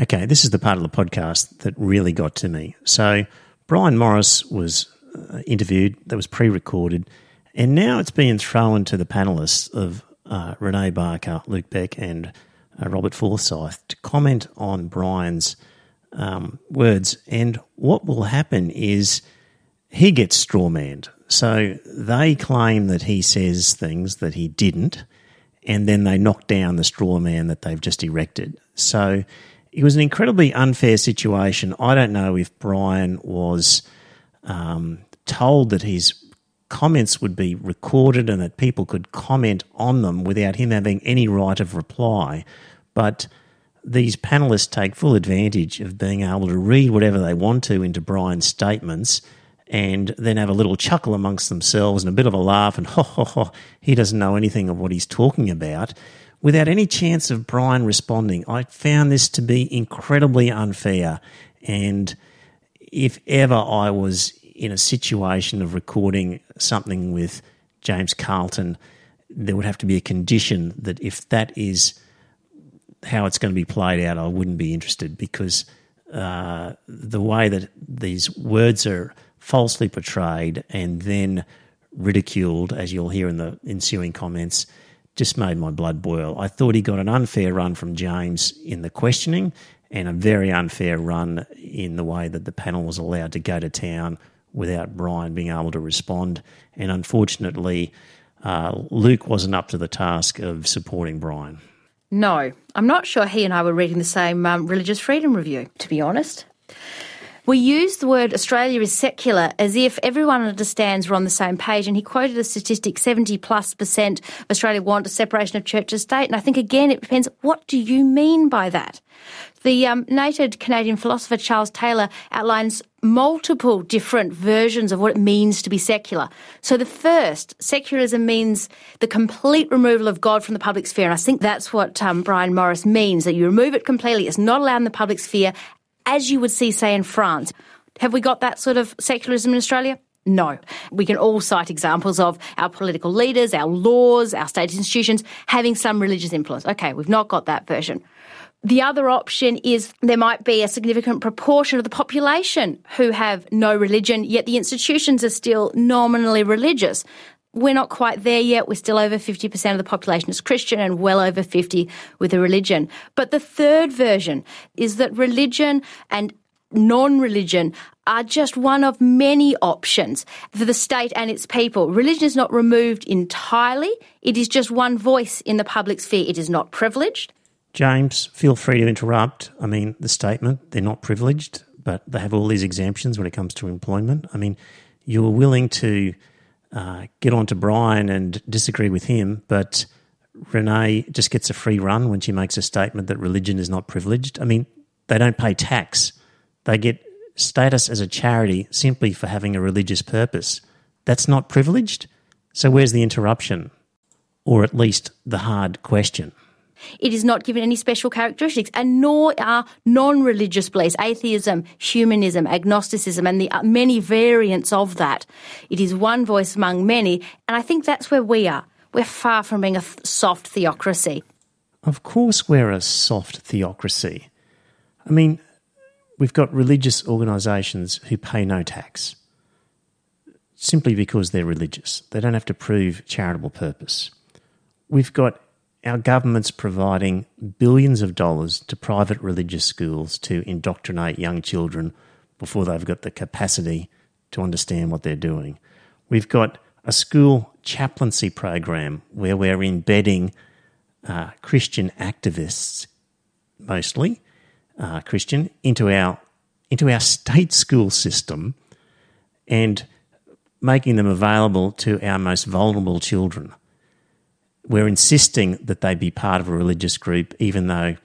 Okay, this is the part of the podcast that really got to me. So, Brian Morris was uh, interviewed, that was pre recorded, and now it's being thrown to the panelists of uh, Renae Barker, Luke Beck, and uh, Robert Forsyth to comment on Brian's um, words. And what will happen is he gets strawmanned. So they claim that he says things that he didn't, and then they knock down the straw man that they've just erected. So it was an incredibly unfair situation. I don't know if Brian was um, told that his comments would be recorded and that people could comment on them without him having any right of reply. But these panelists take full advantage of being able to read whatever they want to into Brian's statements and then have a little chuckle amongst themselves and a bit of a laugh and ho ho ho, he doesn't know anything of what he's talking about without any chance of Brian responding. I found this to be incredibly unfair. And if ever I was in a situation of recording something with James Carleton, there would have to be a condition that if that is how it's going to be played out, I wouldn't be interested because uh, the way that these words are falsely portrayed and then ridiculed, as you'll hear in the ensuing comments, just made my blood boil. I thought he got an unfair run from James in the questioning and a very unfair run in the way that the panel was allowed to go to town without Brian being able to respond. And unfortunately, uh, Luke wasn't up to the task of supporting Brian. No, I'm not sure he and I were reading the same um, religious freedom review, to be honest. We use the word Australia is secular as if everyone understands we're on the same page. And he quoted a statistic 70 plus percent of Australia want a separation of church and state. And I think, again, it depends what do you mean by that? The um, noted Canadian philosopher Charles Taylor outlines multiple different versions of what it means to be secular. So the first, secularism means the complete removal of God from the public sphere. And I think that's what um, Brian Morris means, that you remove it completely. It's not allowed in the public sphere as you would see, say, in France. Have we got that sort of secularism in Australia? No. We can all cite examples of our political leaders, our laws, our state institutions having some religious influence. Okay, we've not got that version. The other option is there might be a significant proportion of the population who have no religion, yet the institutions are still nominally religious. We're not quite there yet. We're still over 50% of the population is Christian and well over 50 with a religion. But the third version is that religion and non-religion are just one of many options for the state and its people. Religion is not removed entirely. It is just one voice in the public sphere. It is not privileged. James, feel free to interrupt. I mean, the statement, they're not privileged, but they have all these exemptions when it comes to employment. I mean, you were willing to uh, get on to Brian and disagree with him, but Renae just gets a free run when she makes a statement that religion is not privileged. I mean, they don't pay tax. They get status as a charity simply for having a religious purpose. That's not privileged? So where's the interruption? Or at least the hard question? It is not given any special characteristics, and nor are non religious beliefs, atheism, humanism, agnosticism, and the uh, many variants of that. It is one voice among many, and I think that's where we are. We're far from being a soft theocracy. Of course, we're a soft theocracy. I mean, we've got religious organisations who pay no tax simply because they're religious. They don't have to prove charitable purpose. We've got our government's providing billions of dollars to private religious schools to indoctrinate young children before they've got the capacity to understand what they're doing. We've got a school chaplaincy program where we're embedding uh, Christian activists, mostly uh, Christian, into our into our state school system and making them available to our most vulnerable children we're insisting that they be part of a religious group, even though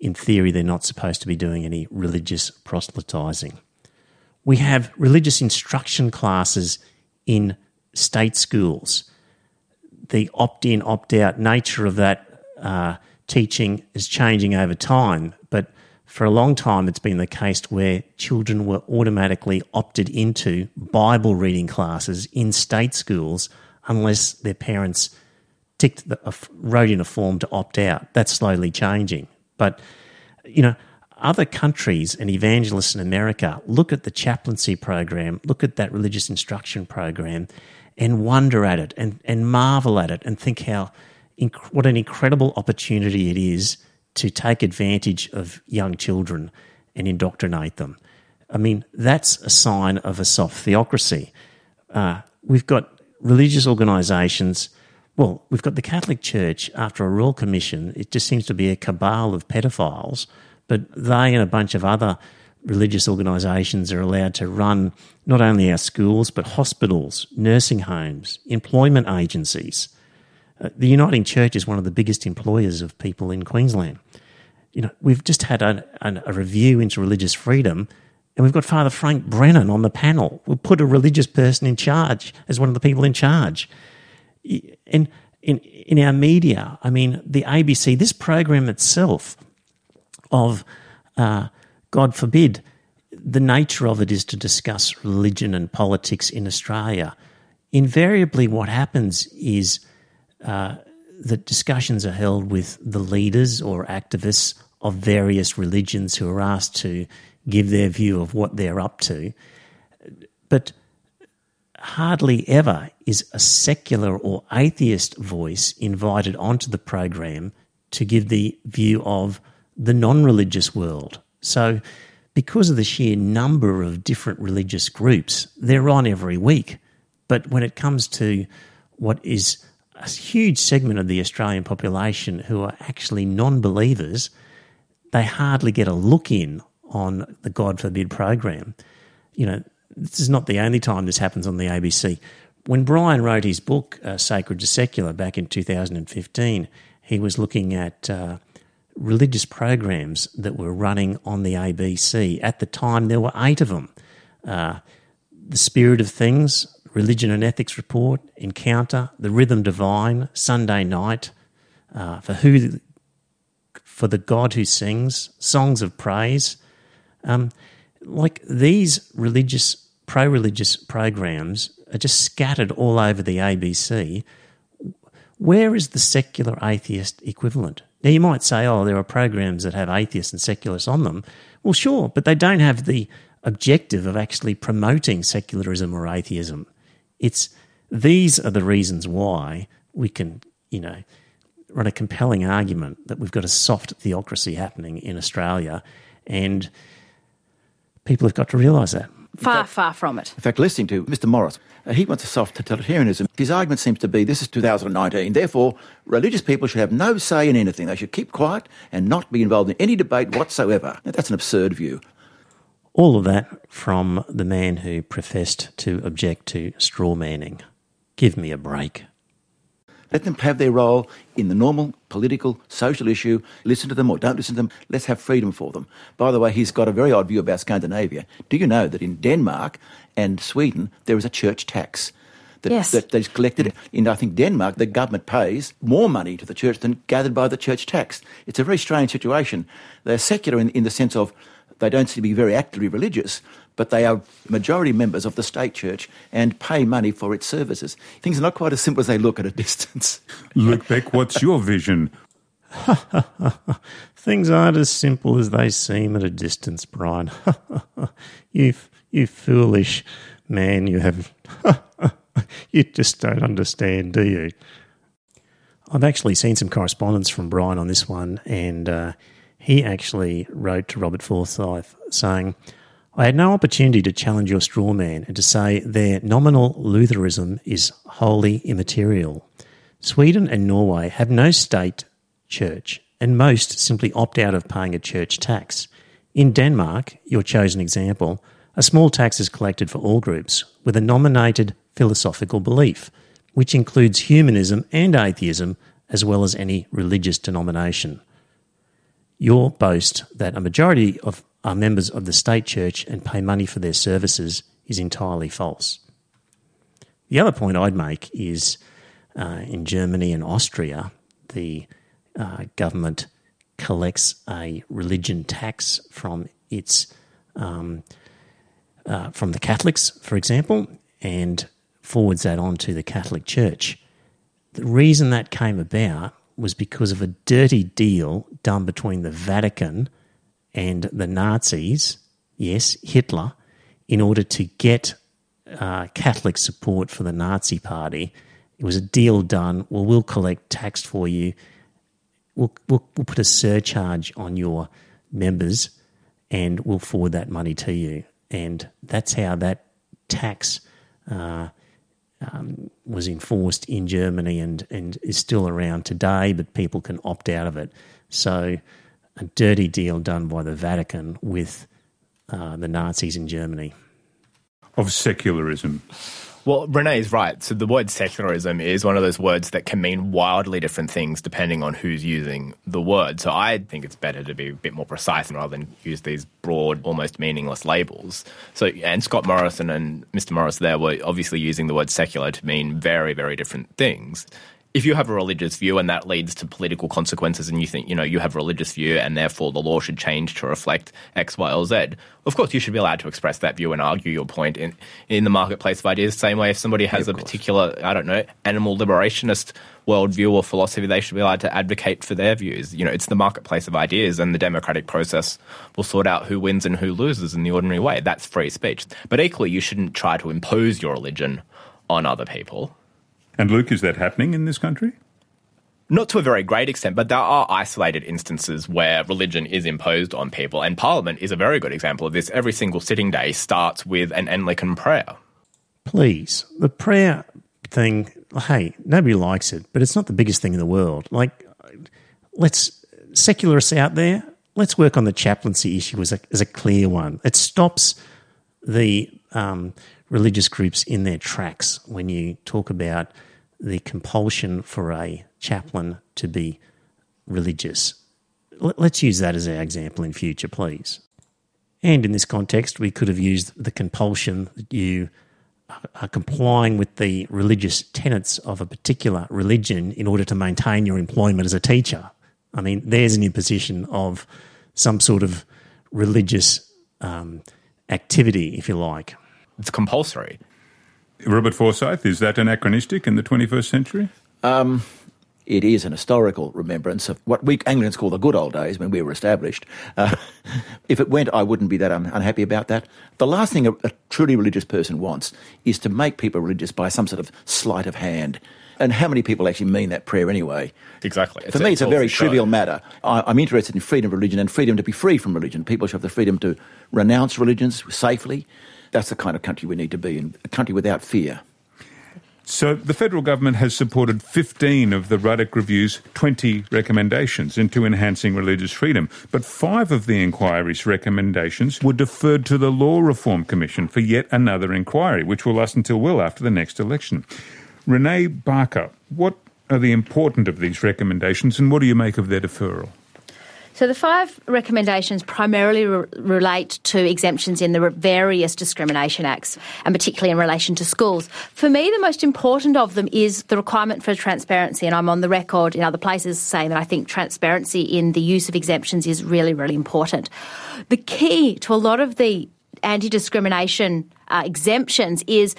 in theory they're not supposed to be doing any religious proselytizing. We have religious instruction classes in state schools. The opt in, opt out nature of that uh, teaching is changing over time, but for a long time it's been the case where children were automatically opted into Bible reading classes in state schools unless their parents ticked the, uh, wrote in a form to opt out. That's slowly changing. But, you know, other countries and evangelists in America look at the chaplaincy program, look at that religious instruction program, and wonder at it and, and marvel at it and think how inc- what an incredible opportunity it is to take advantage of young children and indoctrinate them. I mean, that's a sign of a soft theocracy. Uh, we've got religious organisations well, we've got the Catholic Church after a royal commission. It just seems to be a cabal of pedophiles, but they and a bunch of other religious organisations are allowed to run not only our schools, but hospitals, nursing homes, employment agencies. Uh, the Uniting Church is one of the biggest employers of people in Queensland. You know, we've just had a, a, a review into religious freedom, and we've got Father Frank Brennan on the panel. We'll put a religious person in charge as one of the people in charge in in in our media. I mean, the ABC, this program itself of uh, God forbid, the nature of it is to discuss religion and politics in Australia. Invariably, what happens is uh, that discussions are held with the leaders or activists of various religions who are asked to give their view of what they're up to. But hardly ever is a secular or atheist voice invited onto the program to give the view of the non religious world. So, because of the sheer number of different religious groups, they're on every week. But when it comes to what is a huge segment of the Australian population who are actually non believers, they hardly get a look in on the God forbid program. You know, this is not the only time this happens on the ABC. When Brian wrote his book, uh, Sacred to Secular, back in 2015, he was looking at uh, religious programs that were running on the ABC. At the time, there were eight of them uh, The Spirit of Things, Religion and Ethics Report, Encounter, The Rhythm Divine, Sunday Night, uh, for who for the God who sings, songs of praise. Um, like these religious, pro religious programs are just scattered all over the ABC. Where is the secular atheist equivalent? Now, you might say, oh, there are programs that have atheists and secularists on them. Well, sure, but they don't have the objective of actually promoting secularism or atheism. It's these are the reasons why we can, you know, run a compelling argument that we've got a soft theocracy happening in Australia, and people have got to realise that. Far, fact, far from it. In fact, listening to Mr. Morris, uh, he wants a soft totalitarianism. His argument seems to be this is 2019, therefore, religious people should have no say in anything. They should keep quiet and not be involved in any debate whatsoever. Now, that's an absurd view. All of that from the man who professed to object to straw manning. Give me a break. Let them have their role in the normal political, social issue. Listen to them or don't listen to them. Let's have freedom for them. By the way, he's got a very odd view about Scandinavia. Do you know that in Denmark and Sweden there is a church tax? That, yes. that, that is collected in, I think, Denmark. The government pays more money to the church than gathered by the church tax. It's a very strange situation. They're secular in, in the sense of they don't seem to be very actively religious, but they are majority members of the state church and pay money for its services. Things are not quite as simple as they look at a distance. Luke Beck, what's your vision? Things aren't as simple as they seem at a distance, Brian. you, you foolish man, you have. you just don't understand, do you? I've actually seen some correspondence from Brian on this one, and uh, he actually wrote to Robert Forsyth saying, I had no opportunity to challenge your straw man and to say their nominal Lutheranism is wholly immaterial. Sweden and Norway have no state church, and most simply opt out of paying a church tax. In Denmark, your chosen example, a small tax is collected for all groups with a nominated philosophical belief, which includes humanism and atheism as well as any religious denomination. Your boast that a majority of are members of the state church and pay money for their services is entirely false. The other point I'd make is uh, in Germany and Austria, the uh, government collects a religion tax from its um, uh, from the Catholics, for example, and forwards that on to the Catholic Church. The reason that came about was because of a dirty deal done between the Vatican and the Nazis, yes, Hitler, in order to get uh, Catholic support for the Nazi Party. It was a deal done. Well, we'll collect tax for you. We'll, we'll, we'll put a surcharge on your members and we'll forward that money to you. And that's how that tax uh, um, was enforced in Germany and, and is still around today, but people can opt out of it. So a dirty deal done by the Vatican with uh, the Nazis in Germany. Of secularism. Well, Renae is right. So the word secularism is one of those words that can mean wildly different things depending on who's using the word. So I think it's better to be a bit more precise rather than use these broad, almost meaningless labels. So, and Scott Morrison and Mr. Morris there were obviously using the word secular to mean very, very different things if you have a religious view and that leads to political consequences and you think, you know, you have a religious view and therefore the law should change to reflect X, Y, or Z, of course you should be allowed to express that view and argue your point in, in the marketplace of ideas. Same way if somebody has yeah, a course. particular, I don't know, animal liberationist worldview or philosophy, they should be allowed to advocate for their views. You know, it's the marketplace of ideas and the democratic process will sort out who wins and who loses in the ordinary way. That's free speech. But equally, you shouldn't try to impose your religion on other people. And Luke, is that happening in this country? Not to a very great extent, but there are isolated instances where religion is imposed on people, and Parliament is a very good example of this. Every single sitting day starts with an Anglican prayer. Please, the prayer thing, hey, nobody likes it, but it's not the biggest thing in the world. Like, let's, secularists out there, let's work on the chaplaincy issue as a, as a clear one. It stops the um, religious groups in their tracks when you talk about the compulsion for a chaplain to be religious. Let's use that as our example in future, please. And in this context, we could have used the compulsion that you are complying with the religious tenets of a particular religion in order to maintain your employment as a teacher. I mean, there's an imposition of some sort of religious um, activity, if you like. It's compulsory. Robert Forsyth, is that anachronistic in the 21st century? Um, it is an historical remembrance of what we Anglicans call the good old days when we were established. Uh, if it went, I wouldn't be that un- unhappy about that. The last thing a, a truly religious person wants is to make people religious by some sort of sleight of hand. And how many people actually mean that prayer anyway? Exactly. For me, it's a very show. trivial matter. I, I'm interested in freedom of religion and freedom to be free from religion. People should have the freedom to renounce religions safely. That's the kind of country we need to be in, a country without fear. So the federal government has supported 15 of the Ruddock Review's 20 recommendations into enhancing religious freedom, but five of the inquiry's recommendations were deferred to the Law Reform Commission for yet another inquiry, which will last until well after the next election. Renae Barker, what are the important of these recommendations and what do you make of their deferral? So the five recommendations primarily re- relate to exemptions in the various discrimination acts, and particularly in relation to schools. For me, the most important of them is the requirement for transparency, and I'm on the record in other places saying that I think transparency in the use of exemptions is really, really important. The key to a lot of the anti-discrimination uh, exemptions is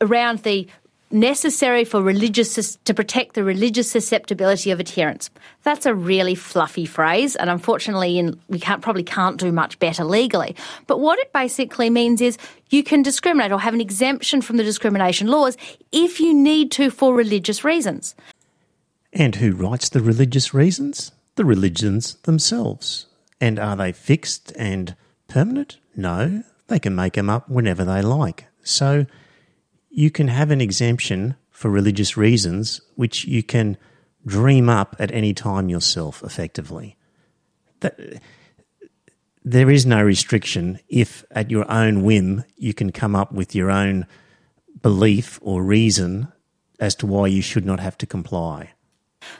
around the necessary for religious to protect the religious susceptibility of adherents. That's a really fluffy phrase, and unfortunately, in, we can't probably can't do much better legally. But what it basically means is you can discriminate or have an exemption from the discrimination laws if you need to for religious reasons. And who writes the religious reasons? The religions themselves. And are they fixed and permanent? No, they can make them up whenever they like. So you can have an exemption for religious reasons, which you can dream up at any time yourself, effectively. That, there is no restriction if, at your own whim, you can come up with your own belief or reason as to why you should not have to comply.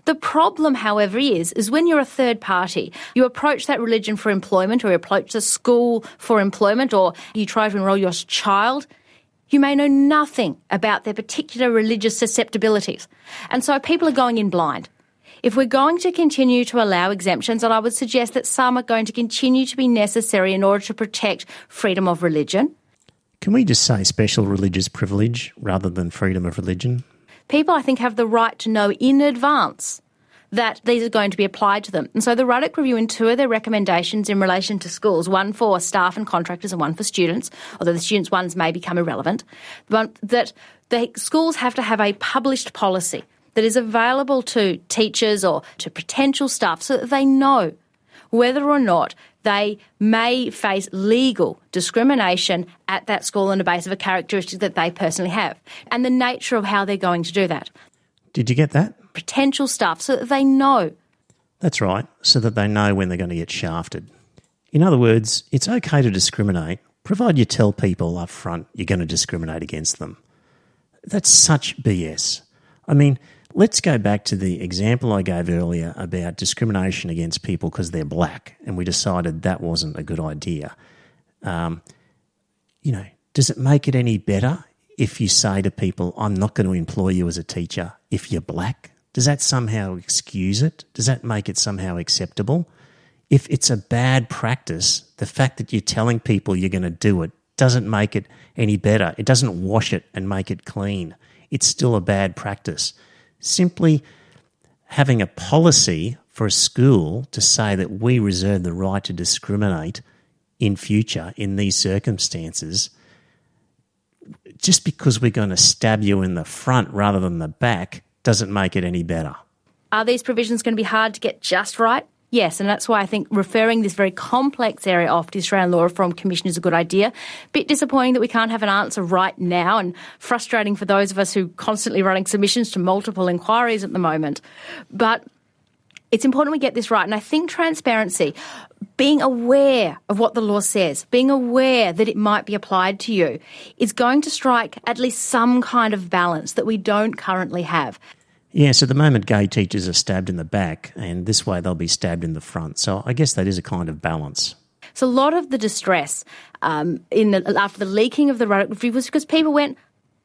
The problem, however, is is when you're a third party, you approach that religion for employment, or you approach the school for employment, or you try to enrol your child. You may know nothing about their particular religious susceptibilities, and so people are going in blind. If we're going to continue to allow exemptions, and I would suggest that some are going to continue to be necessary in order to protect freedom of religion, Can we just say special religious privilege rather than freedom of religion? people, I think, have the right to know in advance that these are going to be applied to them. And so the Ruddock Review in two of their recommendations in relation to schools, one for staff and contractors and one for students, although the students' ones may become irrelevant, that the schools have to have a published policy that is available to teachers or to potential staff so that they know whether or not they may face legal discrimination at that school on the basis of a characteristic that they personally have and the nature of how they're going to do that. Did you get that? Potential staff so that they know. That's right, so that they know when they're going to get shafted. In other words, it's okay to discriminate, provided you tell people up front you're going to discriminate against them. That's such BS. I mean, let's go back to the example I gave earlier about discrimination against people because they're black, and we decided that wasn't a good idea. Um, you know, does it make it any better if you say to people, I'm not going to employ you as a teacher if you're black? Does that somehow excuse it? Does that make it somehow acceptable? If it's a bad practice, the fact that you're telling people you're going to do it doesn't make it any better. It doesn't wash it and make it clean. It's still a bad practice. Simply having a policy for a school to say that we reserve the right to discriminate in future in these circumstances just because we're going to stab you in the front rather than the back doesn't make it any better. Are these provisions going to be hard to get just right? Yes, and that's why I think referring this very complex area off to the Australian Law Reform Commission is a good idea. Bit disappointing that we can't have an answer right now, and frustrating for those of us who are constantly running submissions to multiple inquiries at the moment. But it's important we get this right, and I think transparency, being aware of what the law says, being aware that it might be applied to you, is going to strike at least some kind of balance that we don't currently have. Yes, at the moment, gay teachers are stabbed in the back, and this way they'll be stabbed in the front. So I guess that is a kind of balance. So a lot of the distress um, in the, after the leaking of the Ruddock Review was because people went,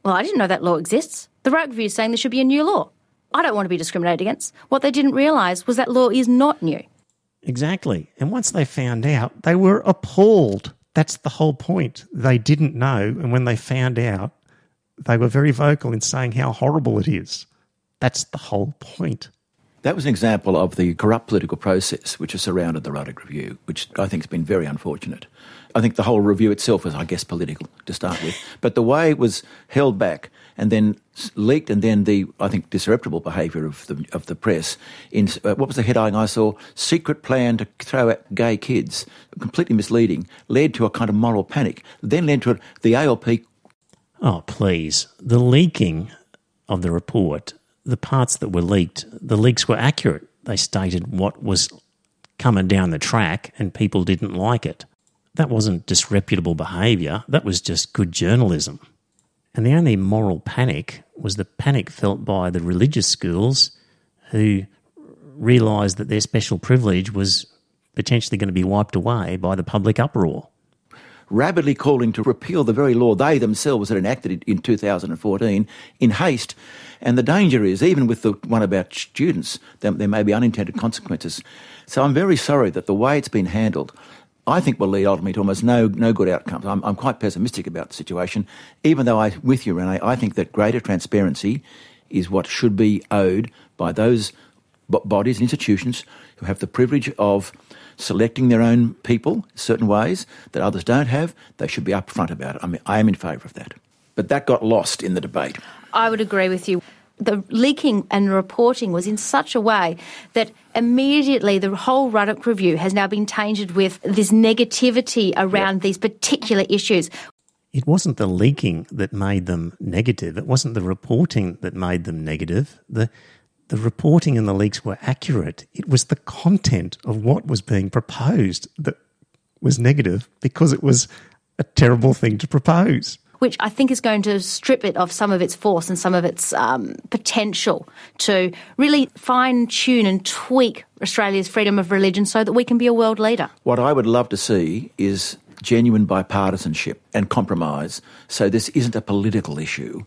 "Well, I didn't know that law exists. The Ruddock Review is saying there should be a new law. I don't want to be discriminated against." What they didn't realise was that law is not new. Exactly. And once they found out, they were appalled. That's the whole point. They didn't know, and when they found out, they were very vocal in saying how horrible it is. That's the whole point. That was an example of the corrupt political process which has surrounded the Ruddock Review, which I think has been very unfortunate. I think the whole review itself was, I guess, political to start with. But the way it was held back and then leaked, and then the, I think, disreputable behaviour of the, of the press in, uh, what was the headline I saw? Secret plan to throw out gay kids, completely misleading, led to a kind of moral panic, then led to the ALP. Oh, please. The leaking of the report, the parts that were leaked, the leaks were accurate. They stated what was coming down the track, and people didn't like it. That wasn't disreputable behaviour, that was just good journalism. And the only moral panic was the panic felt by the religious schools who realised that their special privilege was potentially going to be wiped away by the public uproar. Rapidly calling to repeal the very law they themselves had enacted in 2014 in haste. And the danger is, even with the one about students, there, there may be unintended consequences. So I'm very sorry that the way it's been handled I think will lead ultimately to almost no, no good outcomes. I'm, I'm quite pessimistic about the situation, even though I, with you, Renae, I think that greater transparency is what should be owed by those b- bodies and institutions who have the privilege of selecting their own people certain ways that others don't have. They should be upfront about it. I mean, I am in favour of that. But that got lost in the debate. I would agree with you the leaking and reporting was in such a way that immediately the whole Ruddock review has now been tainted with this negativity around yep. these particular issues. It wasn't the leaking that made them negative. It wasn't the reporting that made them negative. The the reporting and the leaks were accurate. It was the content of what was being proposed that was negative because it was a terrible thing to propose which I think is going to strip it of some of its force and some of its um, potential to really fine tune and tweak Australia's freedom of religion so that we can be a world leader. What I would love to see is genuine bipartisanship and compromise so this isn't a political issue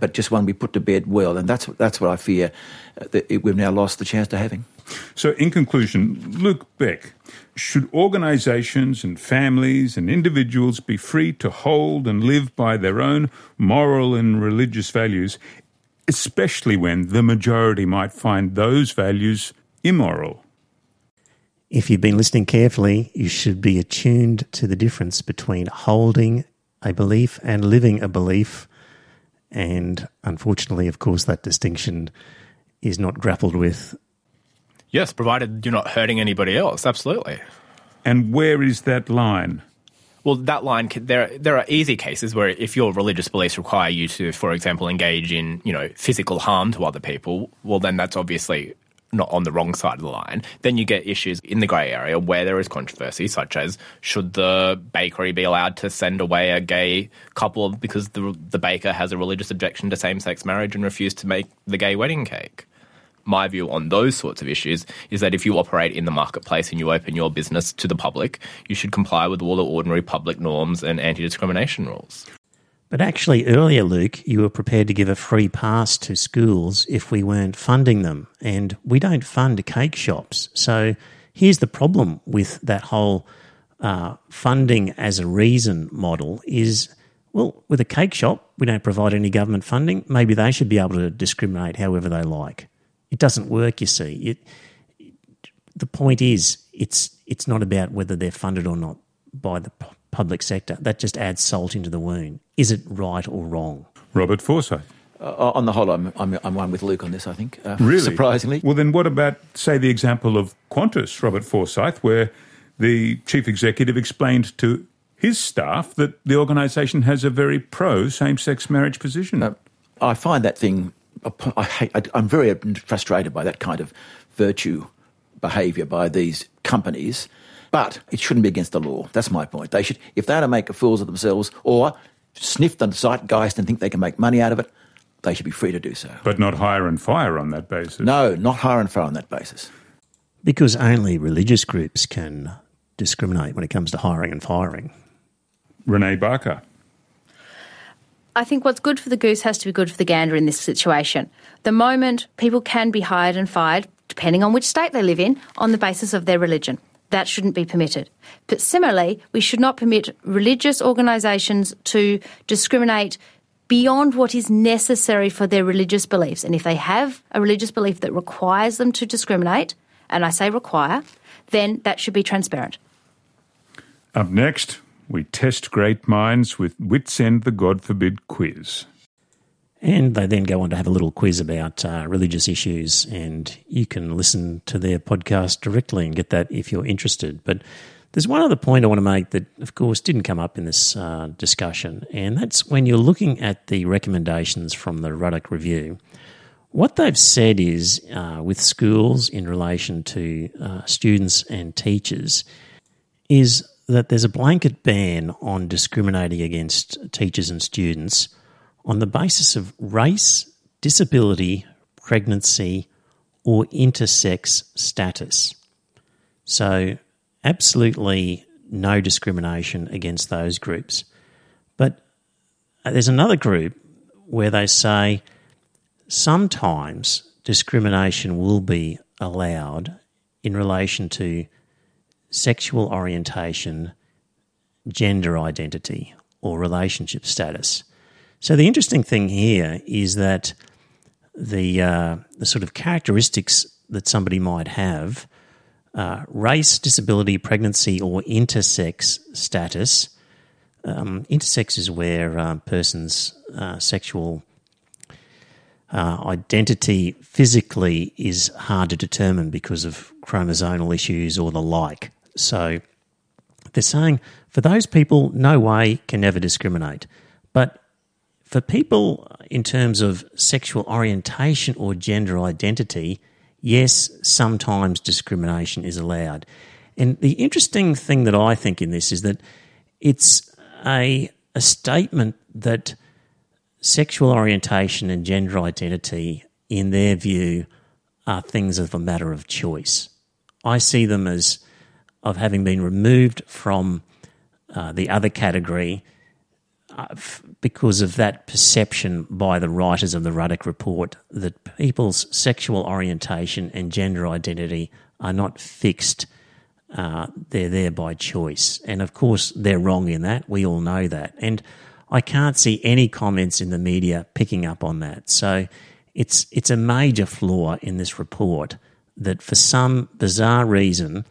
but just one we put to bed well. And that's, that's what I fear uh, that we've now lost the chance to having. So, in conclusion, Luke Beck, should organisations and families and individuals be free to hold and live by their own moral and religious values, especially when the majority might find those values immoral? If you've been listening carefully, you should be attuned to the difference between holding a belief and living a belief and unfortunately, of course, that distinction is not grappled with. Yes, provided you're not hurting anybody else, absolutely. And where is that line? Well, that line there there are easy cases where if your religious beliefs require you to, for example, engage in you know physical harm to other people, well then that's obviously not on the wrong side of the line, then you get issues in the grey area where there is controversy, such as should the bakery be allowed to send away a gay couple because the, the baker has a religious objection to same sex marriage and refused to make the gay wedding cake? My view on those sorts of issues is that if you operate in the marketplace and you open your business to the public, you should comply with all the ordinary public norms and anti discrimination rules. But actually, earlier, Luke, you were prepared to give a free pass to schools if we weren't funding them. And we don't fund cake shops. So here's the problem with that whole uh, funding as a reason model is well, with a cake shop, we don't provide any government funding. Maybe they should be able to discriminate however they like. It doesn't work, you see. It, the point is, it's it's not about whether they're funded or not by the public sector. That just adds salt into the wound. Is it right or wrong? Robert Forsyth. Uh, on the whole, I'm, I'm, I'm, one with Luke on this, I think. Uh, really? Surprisingly. Well, then what about, say, the example of Qantas, Robert Forsyth, where the chief executive explained to his staff that the organisation has a very pro same sex marriage position? Uh, I find that thing, I hate, I'm very frustrated by that kind of virtue behaviour by these companies but it shouldn't be against the law. That's my point. They should, if they are to make fools of themselves or sniff the zeitgeist and think they can make money out of it, they should be free to do so. But not hire and fire on that basis. No, not hire and fire on that basis. Because only religious groups can discriminate when it comes to hiring and firing. Renae Barker. I think what's good for the goose has to be good for the gander in this situation. The moment people can be hired and fired, depending on which state they live in, on the basis of their religion. That shouldn't be permitted. But similarly, we should not permit religious organisations to discriminate beyond what is necessary for their religious beliefs. And if they have a religious belief that requires them to discriminate, and I say require, then that should be transparent. Up next, we test great minds with Wits End the God Forbid quiz. And they then go on to have a little quiz about uh, religious issues, and you can listen to their podcast directly and get that if you're interested. But there's one other point I want to make that, of course, didn't come up in this uh, discussion, and that's when you're looking at the recommendations from the Ruddock Review. What they've said is uh, with schools in relation to uh, students and teachers is that there's a blanket ban on discriminating against teachers and students on the basis of race, disability, pregnancy, or intersex status. So, absolutely no discrimination against those groups. But uh, there's another group where they say sometimes discrimination will be allowed in relation to sexual orientation, gender identity, or relationship status. So the interesting thing here is that the uh, the sort of characteristics that somebody might have, uh, race, disability, pregnancy, or intersex status. Um, intersex is where a uh, person's uh, sexual uh, identity physically is hard to determine because of chromosomal issues or the like. So they're saying for those people, no way can ever discriminate. But for people in terms of sexual orientation or gender identity, yes, sometimes discrimination is allowed. And the interesting thing that I think in this is that it's a, a statement that sexual orientation and gender identity, in their view, are things of a matter of choice. I see them as of having been removed from uh, the other category uh, because of that perception by the writers of the Ruddock Report that people's sexual orientation and gender identity are not fixed. Uh, they're there by choice. And of course, they're wrong in that. We all know that. And I can't see any comments in the media picking up on that. So it's, it's a major flaw in this report that for some bizarre reason,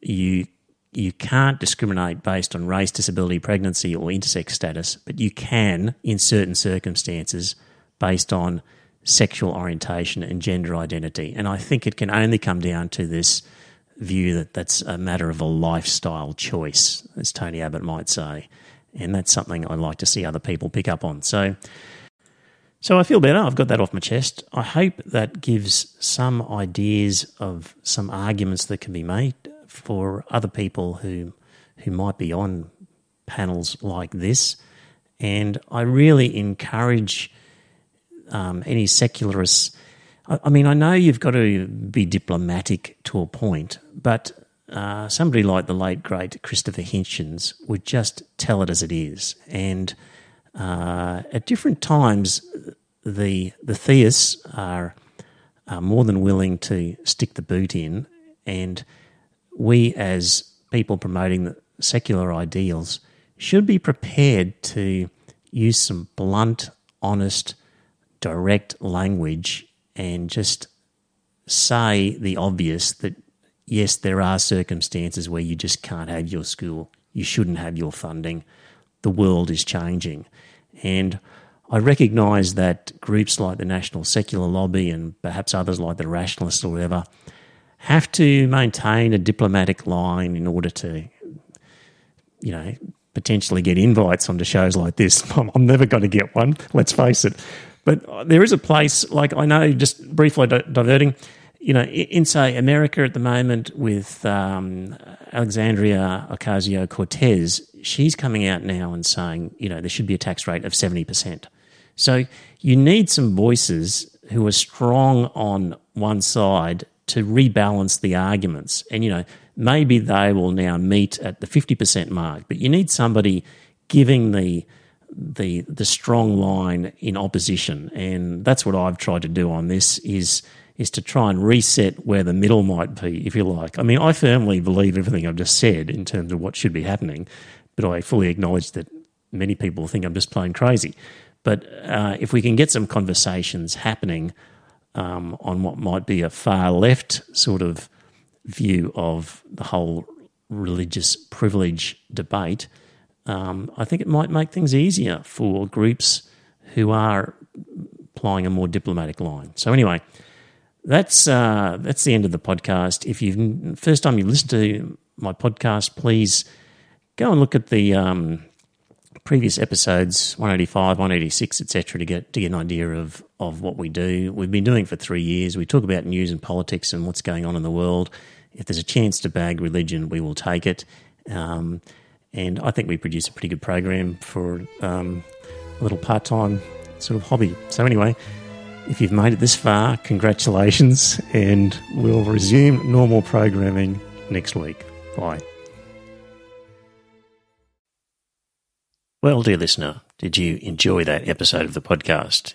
you you can't discriminate based on race, disability, pregnancy, or intersex status, but you can in certain circumstances based on sexual orientation and gender identity. And I think it can only come down to this view that that's a matter of a lifestyle choice, as Tony Abbott might say. And that's something I'd like to see other people pick up on. So, so I feel better. I've got that off my chest. I hope that gives some ideas of some arguments that can be made for other people who who might be on panels like this. And I really encourage um, any secularists. I, I, mean, I know you've got to be diplomatic to a point, but uh, somebody like the late great Christopher Hitchens would just tell it as it is. And uh, at different times, the the theists are, are more than willing to stick the boot in and we as people promoting secular ideals should be prepared to use some blunt, honest, direct language and just say the obvious that yes, there are circumstances where you just can't have your school, you shouldn't have your funding, the world is changing. And I recognise that groups like the National Secular Lobby and perhaps others like the Rationalists or whatever have to maintain a diplomatic line in order to, you know, potentially get invites onto shows like this. I'm never going to get one, let's face it. But there is a place, like I know, just briefly diverting, you know, in, say America at the moment with um, Alexandria Ocasio Cortez, she's coming out now and saying, you know, there should be a tax rate of 70%. So you need some voices who are strong on one side to rebalance the arguments. And, you know, maybe they will now meet at the 50% mark, but you need somebody giving the the the strong line in opposition and that's what I've tried to do on this is is to try and reset where the middle might be, if you like. I mean, I firmly believe everything I've just said in terms of what should be happening, but I fully acknowledge that many people think I'm just plain crazy. But uh, if we can get some conversations happening um, on what might be a far left sort of view of the whole religious privilege debate, um, I think it might make things easier for groups who are applying a more diplomatic line. So anyway, that's uh, that's the end of the podcast. If you first time you listen to my podcast, please go and look at the um, previous episodes 185 186 etc to get to get an idea of of what we do. We've been doing for three years. We talk about news and politics and what's going on in the world. If there's a chance to bag religion we will take it. Um, and i think we produce a pretty good program for um, a little part-time sort of hobby. So anyway if you've made it this far congratulations and we'll resume normal programming next week. Bye. Well, dear listener, did you enjoy that episode of the podcast?